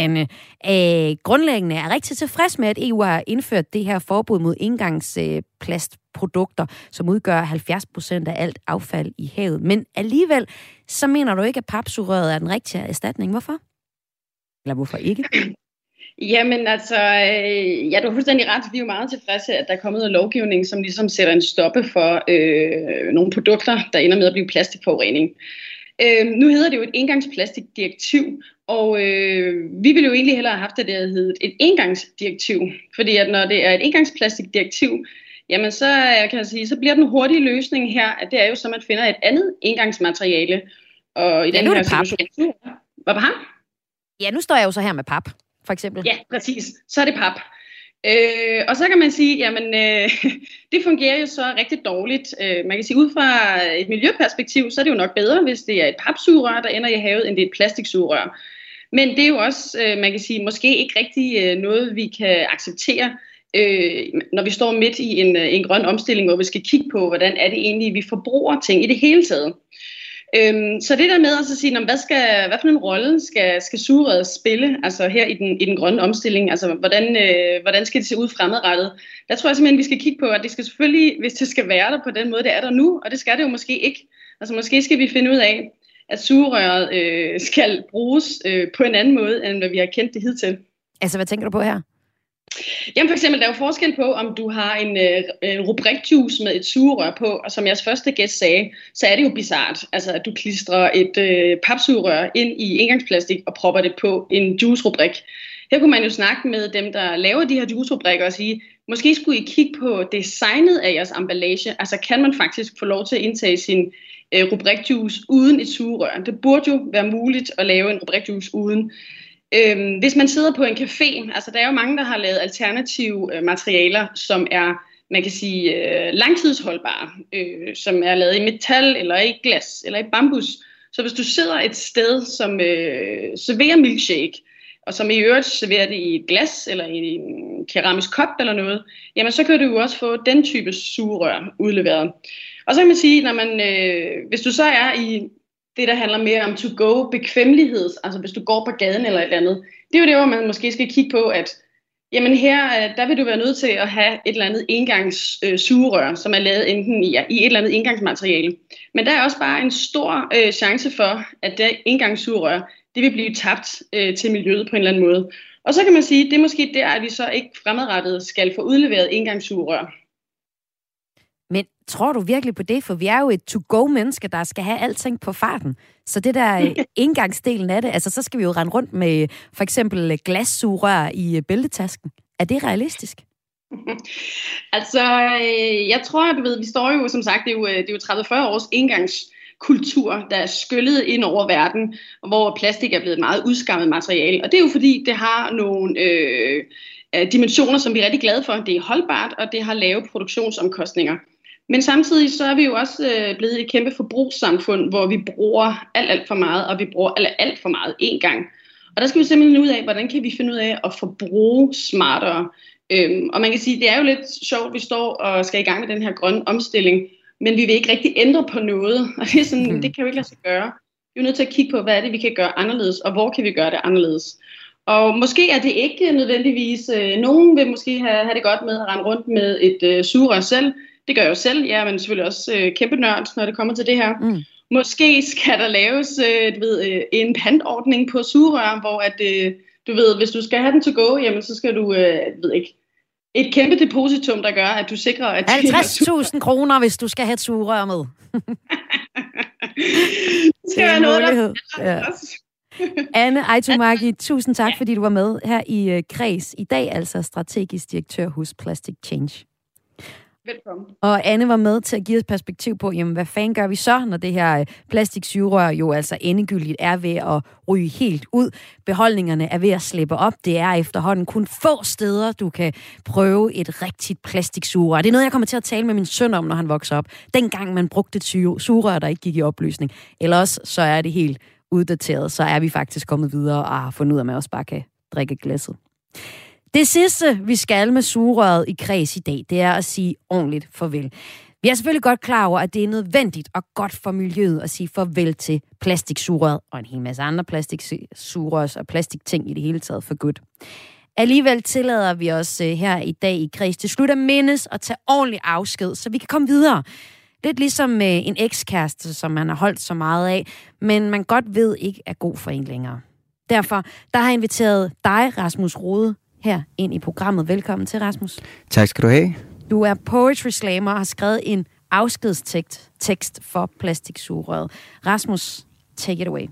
Anne, øh, grundlæggende er rigtig tilfreds med, at EU har indført det her forbud mod engangsplastprodukter, som udgør 70 procent af alt affald i havet. Men alligevel, så mener du ikke, at papsugerøret er den rigtige erstatning. Hvorfor? Eller hvorfor ikke? [clears throat] Jamen altså, øh, ja, du har fuldstændig ret. Vi er jo meget tilfredse, at der er kommet noget lovgivning, som ligesom sætter en stoppe for øh, nogle produkter, der ender med at blive plastikforurening. Øh, nu hedder det jo et engangsplastikdirektiv, og øh, vi ville jo egentlig hellere have haft det, der hedder et engangsdirektiv. Fordi at når det er et engangsplastikdirektiv, jamen så kan jeg sige, så bliver den hurtige løsning her, at det er jo så, at man finder et andet engangsmateriale. Og i ja, den her situation... Hvad var Ja, nu står jeg jo så her med pap for eksempel? Ja, præcis. Så er det pap. Øh, og så kan man sige, jamen øh, [laughs] det fungerer jo så rigtig dårligt. Øh, man kan sige, ud fra et miljøperspektiv, så er det jo nok bedre, hvis det er et papsugerør, der ender i havet, end det er et plastiksugerør. Men det er jo også, øh, man kan sige, måske ikke rigtig øh, noget, vi kan acceptere, øh, når vi står midt i en, øh, en grøn omstilling, hvor vi skal kigge på, hvordan er det egentlig, vi forbruger ting i det hele taget. Øhm, så det der med at så sige, hvad, skal, hvad for en rolle skal, skal sugerøret spille altså her i den, i den grønne omstilling? Altså hvordan, øh, hvordan skal det se ud fremadrettet? Der tror jeg simpelthen, vi skal kigge på, at det skal selvfølgelig, hvis det skal være der på den måde, det er der nu, og det skal det jo måske ikke. Altså måske skal vi finde ud af, at sugerøret øh, skal bruges øh, på en anden måde, end hvad vi har kendt det hidtil. Altså hvad tænker du på her? Jamen for eksempel, der er jo forskel på, om du har en, øh, en rubrikjuice med et sugerør på, og som jeres første gæst sagde, så er det jo bizart, altså at du klistrer et øh, papsugerør ind i engangsplastik og propper det på en juice-rubrik. Her kunne man jo snakke med dem, der laver de her juice-rubrikker og sige, måske skulle I kigge på designet af jeres emballage. Altså kan man faktisk få lov til at indtage sin øh, rubrikjuice uden et sugerør? Det burde jo være muligt at lave en rubrikjuice uden. Øhm, hvis man sidder på en café, altså der er jo mange, der har lavet alternative øh, materialer, som er, man kan sige, øh, langtidsholdbare, øh, som er lavet i metal, eller i glas, eller i bambus. Så hvis du sidder et sted, som øh, serverer milkshake, og som i øvrigt serverer det i et glas eller i en keramisk kop eller noget, jamen så kan du jo også få den type sugerør udleveret. Og så kan man sige, når man, øh, hvis du så er i det, der handler mere om to-go bekvemmelighed, altså hvis du går på gaden eller et eller andet, det er jo det, hvor man måske skal kigge på, at jamen her, øh, der vil du være nødt til at have et eller andet engangs øh, sugerør, som er lavet enten i, i et eller andet engangsmateriale. Men der er også bare en stor øh, chance for, at det engangssugerør, det vil blive tabt øh, til miljøet på en eller anden måde. Og så kan man sige, det er måske der, at vi så ikke fremadrettet skal få udleveret engangssugerør. Tror du virkelig på det? For vi er jo et to-go-menneske, der skal have alting på farten. Så det der øh, [laughs] indgangsdelen af det, altså så skal vi jo rende rundt med for eksempel glassugerør i øh, bæltetasken. Er det realistisk? [laughs] altså, øh, jeg tror, du ved, vi står jo, som sagt, det er jo, det er jo 30-40 års engangskultur, der er skyllet ind over verden, hvor plastik er blevet et meget udskammet materiale. Og det er jo fordi, det har nogle øh, dimensioner, som vi er rigtig glade for. Det er holdbart, og det har lave produktionsomkostninger. Men samtidig så er vi jo også øh, blevet et kæmpe forbrugssamfund, hvor vi bruger alt, alt for meget, og vi bruger alt, alt for meget én gang. Og der skal vi simpelthen ud af, hvordan kan vi finde ud af at forbruge smartere. Øhm, og man kan sige, det er jo lidt sjovt, at vi står og skal i gang med den her grønne omstilling, men vi vil ikke rigtig ændre på noget. [laughs] Og det, er sådan, mm. det kan jo ikke lade sig gøre. Vi er nødt til at kigge på, hvad er det, vi kan gøre anderledes, og hvor kan vi gøre det anderledes. Og måske er det ikke nødvendigvis, øh, nogen vil måske have, have det godt med at rende rundt med et øh, sugerør selv, det gør jeg jo selv, ja, men selvfølgelig også øh, kæmpe nørd, når det kommer til det her. Mm. Måske skal der laves øh, du ved, øh, en pantordning på sugerør, hvor at, øh, du ved, hvis du skal have den to go, jamen så skal du, øh, ved ikke, et kæmpe depositum, der gør, at du sikrer, at... 50.000 kroner, hvis du skal have et sugerør med. [laughs] det skal være noget, der... Ja. Anne Aitumaki, tusind tak, fordi du var med her i uh, Kreds i dag, altså strategisk direktør hos Plastic Change. Velkommen. Og Anne var med til at give et perspektiv på, jamen hvad fanden gør vi så, når det her øh, jo altså endegyldigt er ved at ryge helt ud. Beholdningerne er ved at slippe op. Det er efterhånden kun få steder, du kan prøve et rigtigt plastiksugerør. Det er noget, jeg kommer til at tale med min søn om, når han vokser op. Dengang man brugte et sugerør, der ikke gik i opløsning. Ellers så er det helt uddateret, så er vi faktisk kommet videre og har fundet ud af, at man også bare kan drikke glasset. Det sidste, vi skal med sugerøret i kreds i dag, det er at sige ordentligt farvel. Vi er selvfølgelig godt klar over, at det er nødvendigt og godt for miljøet at sige farvel til plastiksugerøret og en hel masse andre plastiksugerørs og plastikting i det hele taget for godt. Alligevel tillader vi os øh, her i dag i kreds til slut at mindes og tage ordentlig afsked, så vi kan komme videre. Lidt ligesom øh, en ekskæreste, som man har holdt så meget af, men man godt ved ikke er god for en længere. Derfor der har jeg inviteret dig, Rasmus Rode, her ind i programmet. Velkommen til, Rasmus. Tak skal du have. Du er poetry slammer og har skrevet en afskedstekst tekst for plastiksugerøret. Rasmus, take it away.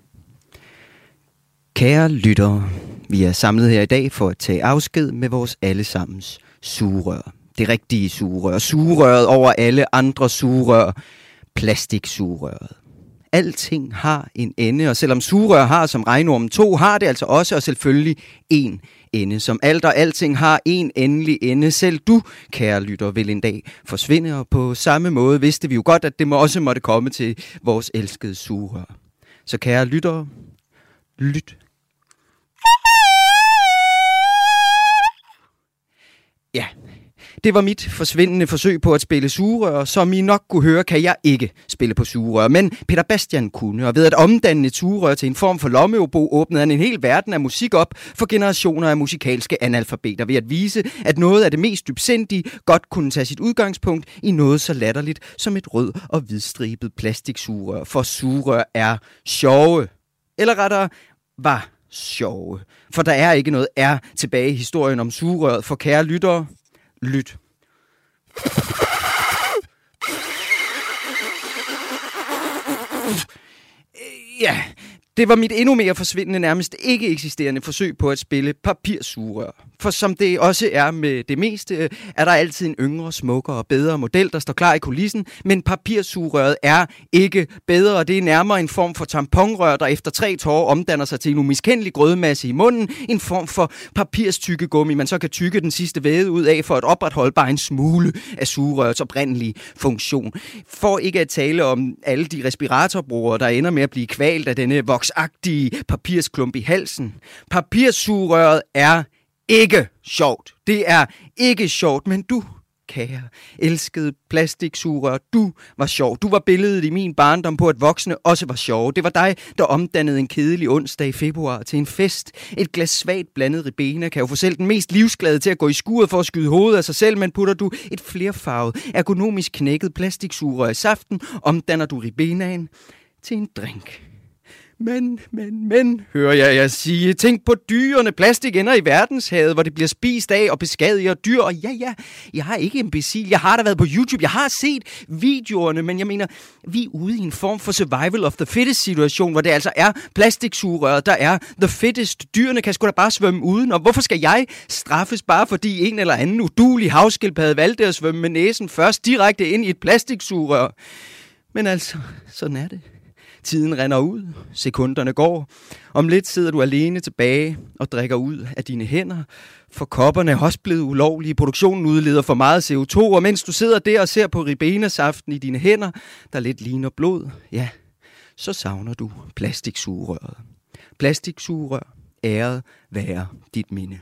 Kære lyttere, vi er samlet her i dag for at tage afsked med vores allesammens sugerør. Det rigtige sugerør. Sugerøret over alle andre sugerør. Plastiksugerøret. Alting har en ende, og selvom sugerør har som regnormen to, har det altså også og selvfølgelig en ende. Som alt og alting har en endelig ende. Selv du, kære lytter, vil en dag forsvinde, og på samme måde vidste vi jo godt, at det må også måtte komme til vores elskede sugerør. Så kære lytter, lyt. Ja, det var mit forsvindende forsøg på at spille sugerør. Som I nok kunne høre, kan jeg ikke spille på sugerør. Men Peter Bastian kunne, og ved at omdanne et sugerør til en form for lommeobo, åbnede han en hel verden af musik op for generationer af musikalske analfabeter ved at vise, at noget af det mest dybsindige godt kunne tage sit udgangspunkt i noget så latterligt som et rød og hvidstribet plastiksugerør. For sugerør er sjove. Eller rettere, var sjove. For der er ikke noget er tilbage i historien om sugerøret for kære lyttere. Lyt. Ja, det var mit endnu mere forsvindende, nærmest ikke eksisterende forsøg på at spille papirsugerør. For som det også er med det meste, øh, er der altid en yngre, smukkere og bedre model, der står klar i kulissen, men papirsugerøret er ikke bedre. Det er nærmere en form for tamponrør, der efter tre tårer omdanner sig til en umiskendelig grødmasse i munden. En form for papirstykkegummi, man så kan tykke den sidste væde ud af for at opretholde bare en smule af sugerørets oprindelige funktion. For ikke at tale om alle de respiratorbrugere, der ender med at blive kvalt af denne voks virusagtige papirsklump i halsen. Papirsugerøret er ikke sjovt. Det er ikke sjovt, men du kære, elskede plastiksugerør. Du var sjov. Du var billedet i min barndom på, at voksne også var sjove. Det var dig, der omdannede en kedelig onsdag i februar til en fest. Et glas svagt blandet ribena kan jo få selv den mest livsglade til at gå i skuret for at skyde hovedet af sig selv, men putter du et flerfarvet, ergonomisk knækket plastiksugerør i saften, omdanner du ribenaen til en drink. Men, men, men, hører jeg jer sige. Tænk på dyrene. Plastik ender i verdenshavet, hvor det bliver spist af og beskadiger dyr. Og ja, ja, jeg har ikke imbecil. Jeg har da været på YouTube. Jeg har set videoerne, men jeg mener, vi er ude i en form for survival of the fittest situation, hvor det altså er plastiksugerøret, der er the fittest. Dyrene kan sgu da bare svømme uden. Og hvorfor skal jeg straffes bare fordi en eller anden udulig havskildpadde valgte at svømme med næsen først direkte ind i et plastiksugerør? Men altså, sådan er det. Tiden render ud, sekunderne går. Om lidt sidder du alene tilbage og drikker ud af dine hænder, for kopperne er også blevet ulovlige. Produktionen udleder for meget CO2, og mens du sidder der og ser på ribenesaften i dine hænder, der lidt ligner blod, ja, så savner du plastiksugerøret. Plastiksugerør, æret være dit minde.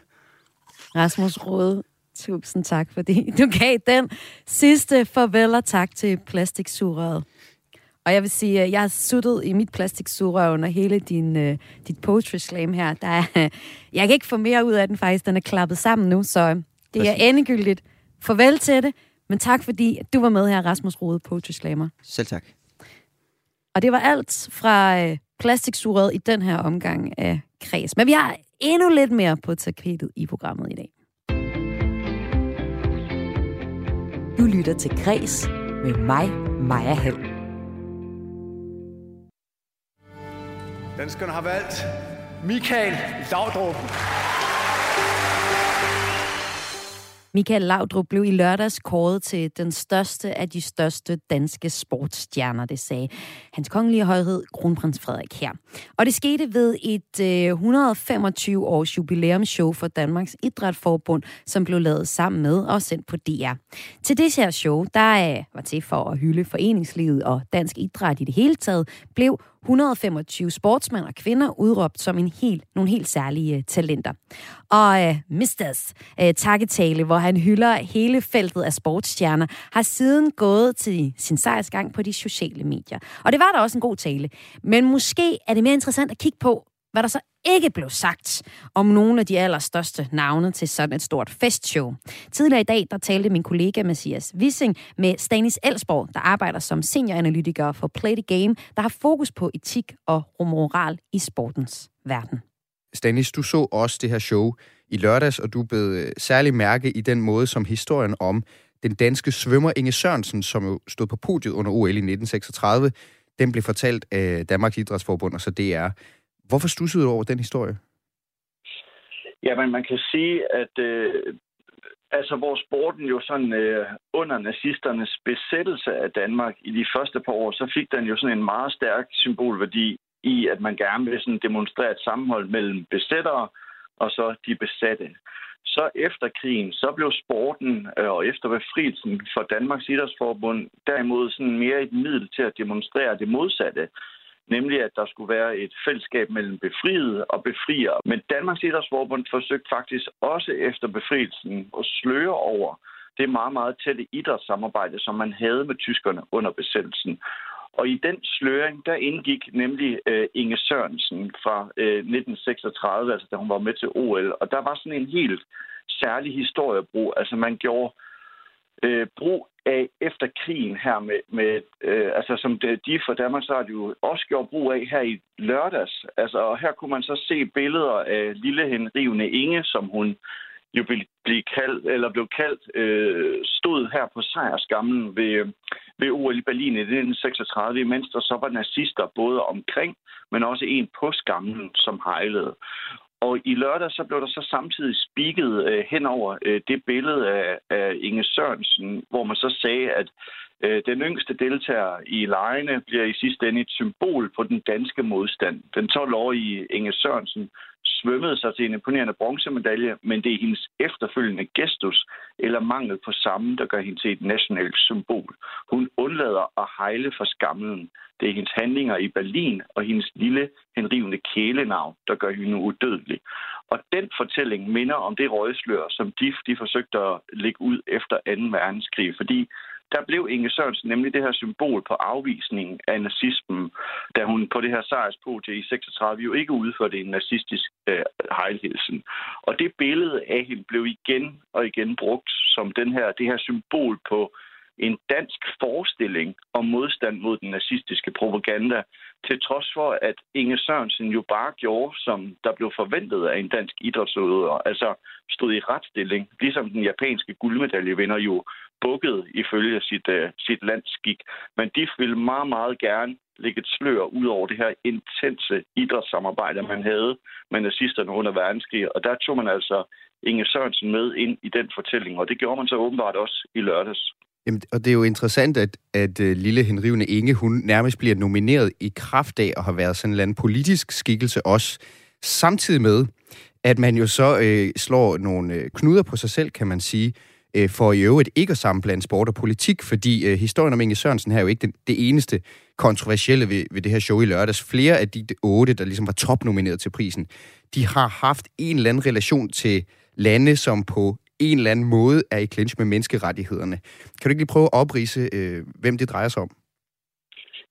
Rasmus Rode, tusind tak, fordi du gav den sidste farvel og tak til plastiksugerøret. Og jeg vil sige, at jeg har suttet i mit plastiksugerør under hele din, uh, dit poetry slam her. Der er, [laughs] jeg kan ikke få mere ud af den faktisk. Den er klappet sammen nu, så det er endegyldigt. Farvel til det, men tak fordi du var med her, Rasmus Rode, poetry slammer. Selv tak. Og det var alt fra uh, plastiksugerøret i den her omgang af kreds. Men vi har endnu lidt mere på tapetet i programmet i dag. Du lytter til Græs med mig, Maja Hall. Danskerne har valgt Michael Laudrup. Michael Laudrup blev i lørdags kåret til den største af de største danske sportsstjerner, det sagde hans kongelige højhed, kronprins Frederik her. Og det skete ved et øh, 125-års jubilæumsshow for Danmarks Idrætsforbund, som blev lavet sammen med og sendt på DR. Til det her show, der øh, var til for at hylde foreningslivet og dansk idræt i det hele taget, blev 125 sportsmænd og kvinder udråbt som en helt, nogle helt særlige øh, talenter. Og øh, uh, Misters uh, øh, takketale, hvor han hylder hele feltet af sportsstjerner, har siden gået til sin sejrsgang på de sociale medier. Og det var da også en god tale. Men måske er det mere interessant at kigge på, hvad der så ikke blev sagt om nogle af de allerstørste navne til sådan et stort festshow. Tidligere i dag, der talte min kollega Mathias Wissing med Stanis Elsborg, der arbejder som senioranalytiker for Play the Game, der har fokus på etik og moral i sportens verden. Stanis, du så også det her show i lørdags, og du blev øh, særlig mærke i den måde, som historien om den danske svømmer Inge Sørensen, som jo stod på podiet under OL i 1936, den blev fortalt af Danmarks Idrætsforbund og så DR. Hvorfor stussede du over den historie? Jamen, man kan sige, at øh, altså, hvor sporten jo sådan øh, under nazisternes besættelse af Danmark i de første par år, så fik den jo sådan en meget stærk symbolværdi i, at man gerne vil sådan demonstrere et sammenhold mellem besættere og så de besatte. Så efter krigen, så blev sporten øh, og efter befrielsen for Danmarks Idrætsforbund derimod sådan mere et middel til at demonstrere det modsatte nemlig at der skulle være et fællesskab mellem befriede og befriere. Men Danmarks Idrætsforbund forsøgte faktisk også efter befrielsen at sløre over det meget, meget tætte idrætssamarbejde, som man havde med tyskerne under besættelsen. Og i den sløring, der indgik nemlig øh, Inge Sørensen fra øh, 1936, altså da hun var med til OL. Og der var sådan en helt særlig historiebrug. Altså man gjorde øh, brug af efter krigen her med, med øh, altså som det, de for Danmarks Radio også gjorde brug af her i lørdags. Altså, og her kunne man så se billeder af lille henrivende Inge, som hun jo blev kaldt, eller blev kaldt, øh, stod her på sejrskammen ved, ved OL i Berlin i 1936, mens der så var nazister både omkring, men også en på skammen, som hejlede. Og i lørdag så blev der så samtidig spiket øh, hen over øh, det billede af, af Inge Sørensen, hvor man så sagde, at øh, den yngste deltager i lejene bliver i sidste ende et symbol på den danske modstand. Den 12-årige Inge Sørensen svømmede sig til en imponerende bronzemedalje, men det er hendes efterfølgende gestus eller mangel på samme, der gør hende til et nationalt symbol. Hun undlader at hejle for skammen. Det er hendes handlinger i Berlin og hendes lille henrivende kælenavn, der gør hende udødelig. Og den fortælling minder om det røgslør, som DIF de forsøgte at lægge ud efter 2. verdenskrig, fordi der blev Inge Sørensen nemlig det her symbol på afvisningen af nazismen, da hun på det her sejrspodie i 36 jo ikke udførte en nazistisk øh, hejlhilsen. Og det billede af hende blev igen og igen brugt som den her, det her symbol på en dansk forestilling om modstand mod den nazistiske propaganda, til trods for, at Inge Sørensen jo bare gjorde, som der blev forventet af en dansk idrætsudøver, altså stod i retstilling, ligesom den japanske guldmedaljevinder jo bukkede ifølge sit, uh, sit landskik. Men de ville meget, meget gerne lægge et slør ud over det her intense idrætssamarbejde, man havde med nazisterne under verdenskrig. Og der tog man altså Inge Sørensen med ind i den fortælling, og det gjorde man så åbenbart også i lørdags. Jamen, og det er jo interessant, at, at uh, lille henrivende Inge, hun nærmest bliver nomineret i kraft af at have været sådan en eller anden politisk skikkelse også, samtidig med, at man jo så øh, slår nogle øh, knuder på sig selv, kan man sige, øh, for i øvrigt ikke at sammenblande sport og politik, fordi øh, historien om Inge Sørensen her er jo ikke det, det eneste kontroversielle ved, ved det her show i lørdags. Flere af de otte, der ligesom var topnomineret til prisen, de har haft en eller anden relation til lande, som på en eller anden måde er i clinch med menneskerettighederne. Kan du ikke lige prøve at oprise, øh, hvem det drejer sig om?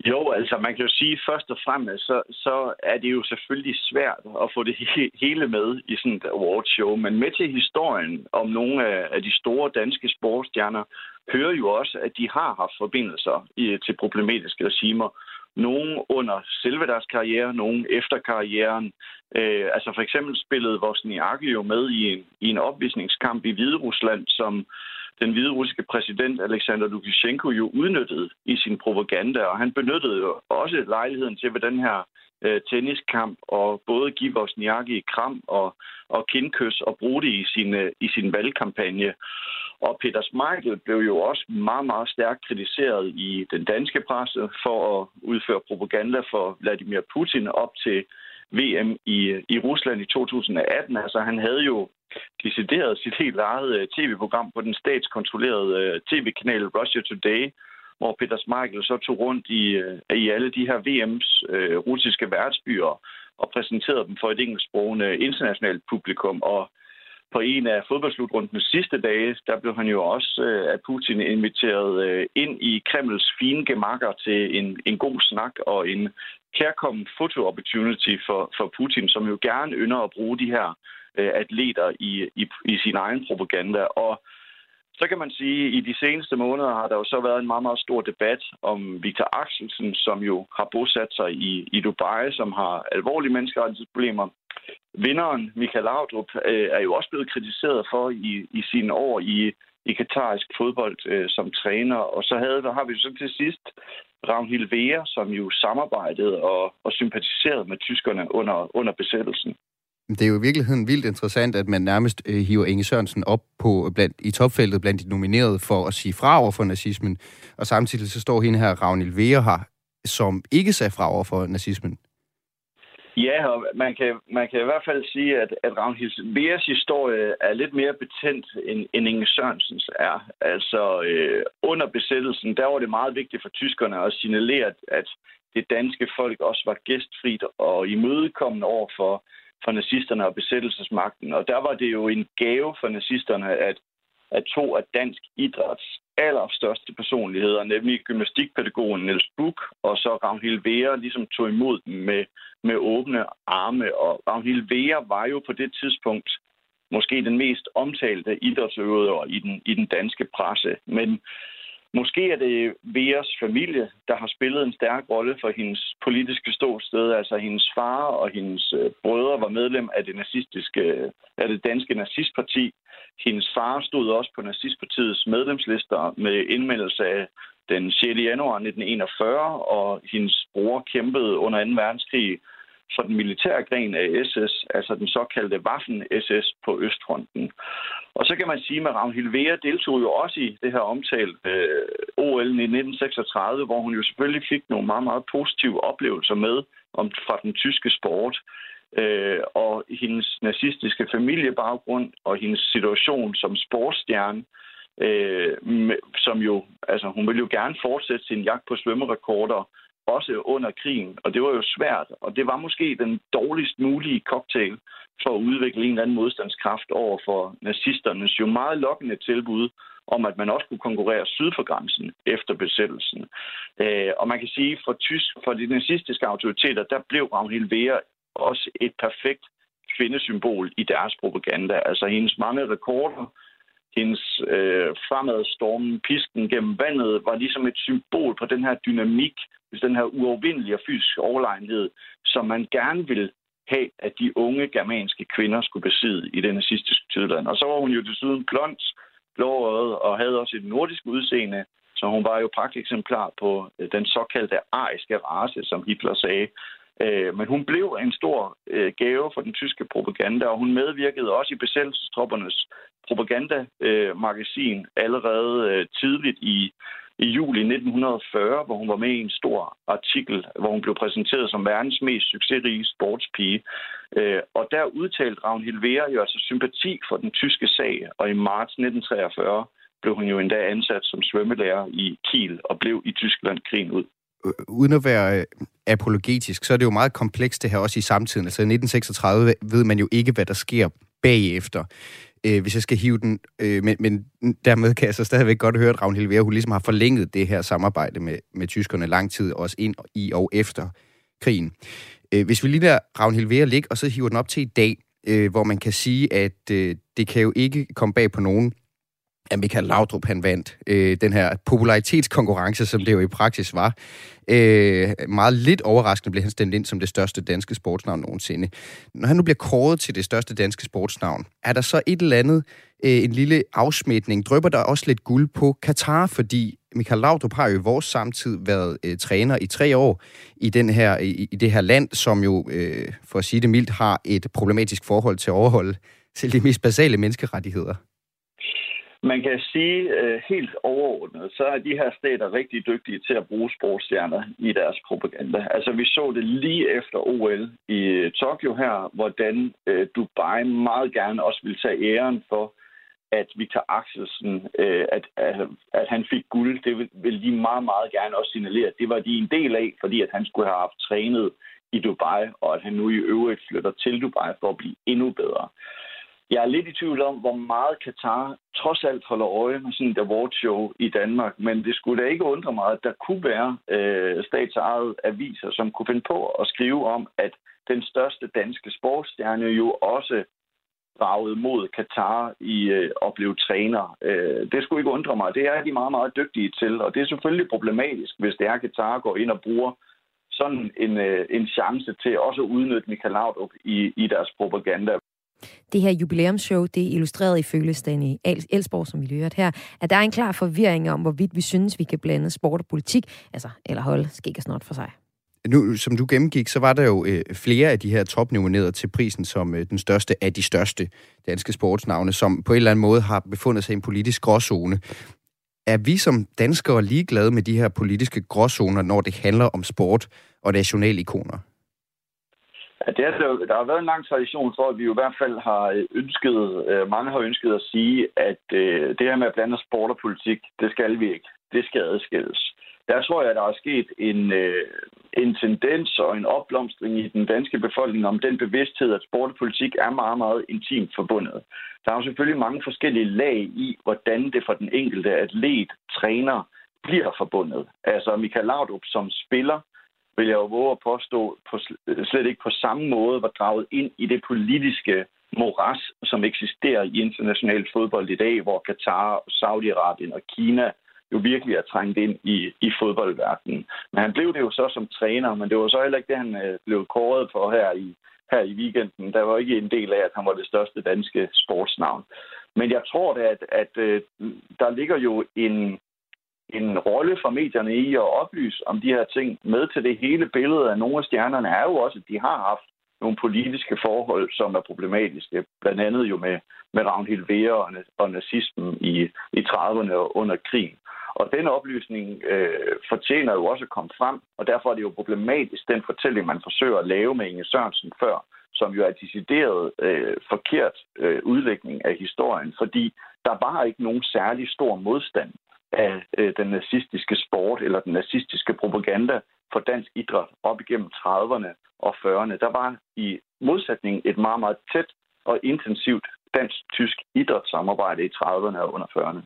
Jo, altså man kan jo sige, først og fremmest, så, så er det jo selvfølgelig svært at få det hele med i sådan et awardshow, men med til historien om nogle af, af de store danske sportsstjerner, hører jo også, at de har haft forbindelser i, til problematiske regimer nogen under selve deres karriere, nogen efter karrieren. Øh, altså for eksempel spillede Vosniakke jo med i en, i en opvisningskamp i Hvide Rusland, som den hvide russiske præsident Alexander Lukashenko jo udnyttede i sin propaganda, og han benyttede jo også lejligheden til ved den her øh, tenniskamp og både give Vosniakke i kram og, og kindkys og bruge det i sin, øh, i sin valgkampagne. Og Peter Smeichel blev jo også meget, meget stærkt kritiseret i den danske presse for at udføre propaganda for Vladimir Putin op til VM i, i Rusland i 2018. Altså han havde jo decideret sit helt eget øh, tv-program på den statskontrollerede øh, tv-kanal Russia Today, hvor Peter Smeichel så tog rundt i, øh, i alle de her VM's øh, russiske værtsbyer og præsenterede dem for et engelsksprogende internationalt publikum. Og på en af fodboldslutrundens sidste dage, der blev han jo også øh, af Putin inviteret øh, ind i Kremls fine gemakker til en, en god snak og en kærkommen foto-opportunity for, for Putin, som jo gerne ynder at bruge de her øh, atleter i, i, i sin egen propaganda. Og så kan man sige, at i de seneste måneder har der jo så været en meget, meget stor debat om Victor Axelsen, som jo har bosat sig i, i Dubai, som har alvorlige menneskerettighedsproblemer. Vinderen, Michael Laudrup, øh, er jo også blevet kritiseret for i, i sine år i, i katarisk fodbold øh, som træner. Og så havde, der har vi jo så til sidst Ragnhild Vea, som jo samarbejdede og, og sympatiserede med tyskerne under, under besættelsen. Det er jo i virkeligheden vildt interessant, at man nærmest øh, hiver Inge Sørensen op på, øh, blandt, i topfeltet blandt de nominerede for at sige fra over for nazismen. Og samtidig så står hende her, Ragnhild Vere, her, som ikke sagde fra over for nazismen. Ja, og man kan, man kan i hvert fald sige, at, at Ragnhild Veres historie er lidt mere betændt, end, end Inge Sørensens er. Altså, øh, under besættelsen, der var det meget vigtigt for tyskerne at signalere, at det danske folk også var gæstfrit og imødekommende over for for nazisterne og besættelsesmagten. Og der var det jo en gave for nazisterne, at, at to af dansk idræts allerstørste personligheder, nemlig gymnastikpædagogen Niels Buch og så Ragnhild Vera, ligesom tog imod dem med, med åbne arme. Og Ragnhild Vera var jo på det tidspunkt måske den mest omtalte idrætsøver i den, i den danske presse. Men Måske er det Veras familie, der har spillet en stærk rolle for hendes politiske ståsted. Altså hendes far og hendes øh, brødre var medlem af det, nazistiske, øh, af det danske nazistparti. Hendes far stod også på nazistpartiets medlemslister med indmeldelse af den 6. januar 1941, og hendes bror kæmpede under 2. verdenskrig for den militære gren af SS, altså den såkaldte Waffen-SS på Østfronten. Og så kan man sige, at Ragnhild Vera deltog jo også i det her omtalt øh, OL i 1936, hvor hun jo selvfølgelig fik nogle meget, meget positive oplevelser med om, fra den tyske sport. Øh, og hendes nazistiske familiebaggrund og hendes situation som sportsstjerne, øh, som jo, altså hun ville jo gerne fortsætte sin jagt på svømmerekorder, også under krigen, og det var jo svært, og det var måske den dårligst mulige cocktail for at udvikle en eller anden modstandskraft over for nazisternes jo meget lokkende tilbud om, at man også kunne konkurrere syd for grænsen efter besættelsen. Øh, og man kan sige, for, tysk, for de nazistiske autoriteter, der blev Ragnhild Vera også et perfekt kvindesymbol i deres propaganda. Altså hendes mange rekorder, hendes øh, fremadstormen, pisken gennem vandet, var ligesom et symbol på den her dynamik, den her uovervindelige og fysiske overlegenhed, som man gerne vil have, at de unge germanske kvinder skulle besidde i den nazistiske Tyskland. Og så var hun jo desuden blond, blåøjet og havde også et nordisk udseende, så hun var jo pragteksemplar på øh, den såkaldte ariske race, som Hitler sagde. Øh, men hun blev en stor øh, gave for den tyske propaganda, og hun medvirkede også i besættelsestroppernes propagandamagasin allerede øh, tidligt i i juli 1940, hvor hun var med i en stor artikel, hvor hun blev præsenteret som verdens mest succesrige sportspige. Øh, og der udtalte Ragnhild Vera jo altså sympati for den tyske sag, og i marts 1943 blev hun jo endda ansat som svømmelærer i Kiel og blev i Tyskland krigen ud Øh, uden at være øh, apologetisk, så er det jo meget komplekst det her også i samtiden. Altså i 1936 ved man jo ikke, hvad der sker bagefter øh, hvis jeg skal hive den. Øh, men, men dermed kan jeg så stadigvæk godt høre, at Ragnhild Vera, hun ligesom har forlænget det her samarbejde med, med tyskerne lang tid, også ind i og efter krigen. Øh, hvis vi lige der Ragnhild Vera ligge, og så hiver den op til i dag, øh, hvor man kan sige, at øh, det kan jo ikke komme bag på nogen, at Michael Laudrup han vandt øh, den her popularitetskonkurrence, som det jo i praksis var. Øh, meget lidt overraskende blev han stemt ind som det største danske sportsnavn nogensinde. Når han nu bliver kåret til det største danske sportsnavn, er der så et eller andet, øh, en lille afsmitning? Drøber der også lidt guld på Katar, fordi Michael Laudrup har jo i vores samtid været øh, træner i tre år i, den her, i, i det her land, som jo, øh, for at sige det mildt, har et problematisk forhold til at overholde selv de mest basale menneskerettigheder. Man kan sige øh, helt overordnet, så er de her stater rigtig dygtige til at bruge sportsstjerner i deres propaganda. Altså vi så det lige efter OL i øh, Tokyo her, hvordan øh, Dubai meget gerne også vil tage æren for, at Victor Axelsen, øh, at, at, at han fik guld. Det vil, de meget, meget gerne også signalere. Det var de en del af, fordi at han skulle have haft trænet i Dubai, og at han nu i øvrigt flytter til Dubai for at blive endnu bedre. Jeg er lidt i tvivl om, hvor meget Katar trods alt holder øje med sådan et awardshow i Danmark, men det skulle da ikke undre mig, at der kunne være øh, statsejede aviser, som kunne finde på at skrive om, at den største danske sportsstjerne jo også draget mod Katar i øh, at blive træner. Øh, det skulle ikke undre mig. Det er de meget, meget dygtige til, og det er selvfølgelig problematisk, hvis det er, at Katar går ind og bruger sådan en, øh, en chance til også at udnytte Michael Laudrup i, i deres propaganda. Det her jubilæumsshow, det er illustreret i følgesdagen i Elsborg, som vi hørte her, at der er en klar forvirring om, hvorvidt vi synes, vi kan blande sport og politik, altså, eller holde skik og snot for sig. Nu, som du gennemgik, så var der jo øh, flere af de her topnominerede til prisen som øh, den største af de største danske sportsnavne, som på en eller anden måde har befundet sig i en politisk gråzone. Er vi som danskere ligeglade med de her politiske gråzoner, når det handler om sport og nationalikoner? Ja, det er, der har været en lang tradition for, at vi i hvert fald har øh, ønsket, øh, mange har ønsket at sige, at øh, det her med at blande sport og politik, det skal vi ikke. Det skal adskilles. Der tror jeg, at der er sket en, en tendens og en opblomstring i den danske befolkning om den bevidsthed, at sport og politik er meget, meget intimt forbundet. Der er jo selvfølgelig mange forskellige lag i, hvordan det for den enkelte atlet, træner, bliver forbundet. Altså Michael Laudrup som spiller vil jeg jo våge at påstå, på, øh, slet ikke på samme måde var draget ind i det politiske moras, som eksisterer i international fodbold i dag, hvor Katar, Saudi-Arabien og Kina jo virkelig er trængt ind i, i fodboldverdenen. Men han blev det jo så som træner, men det var så heller ikke det, han øh, blev kåret for her i, her i weekenden. Der var ikke en del af, at han var det største danske sportsnavn. Men jeg tror da, at, at, at der ligger jo en, en rolle for medierne i at oplyse om de her ting med til det hele billede af nogle af stjernerne er jo også, at de har haft nogle politiske forhold, som er problematiske. Blandt andet jo med, med Ragnhild Vere og, og nazismen i, i 30'erne under krigen. Og den oplysning øh, fortjener jo også at komme frem, og derfor er det jo problematisk, den fortælling, man forsøger at lave med Inge Sørensen før, som jo er decideret øh, forkert øh, udlægning af historien, fordi der var ikke nogen særlig stor modstand af øh, den nazistiske sport eller den nazistiske propaganda for dansk idræt op igennem 30'erne og 40'erne. Der var i modsætning et meget, meget tæt og intensivt dansk-tysk idrætssamarbejde i 30'erne og under 40'erne.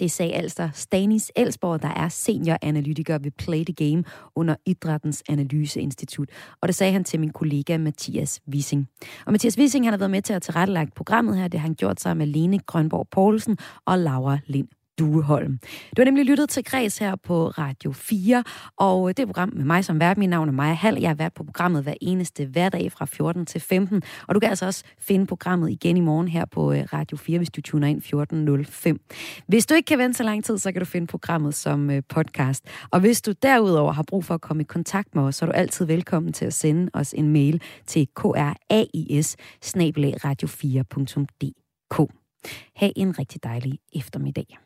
Det sagde altså Stanis Elsborg, der er senioranalytiker ved Play the Game under Idrættens Analyseinstitut. Og det sagde han til min kollega Mathias Wissing. Og Mathias Wissing han har været med til at tilrettelægge programmet her. Det har han gjort sammen med Lene Grønborg Poulsen og Laura Lind Dueholm. Du har nemlig lyttet til Græs her på Radio 4, og det er program med mig som vært. Mit navn er Maja Hall. Jeg har været på programmet hver eneste hverdag fra 14 til 15, og du kan altså også finde programmet igen i morgen her på øh, Radio 4, hvis du tuner ind 14.05. Hvis du ikke kan vente så lang tid, så kan du finde programmet som øh, podcast. Og hvis du derudover har brug for at komme i kontakt med os, så er du altid velkommen til at sende os en mail til krais radio 4dk Ha' en rigtig dejlig eftermiddag.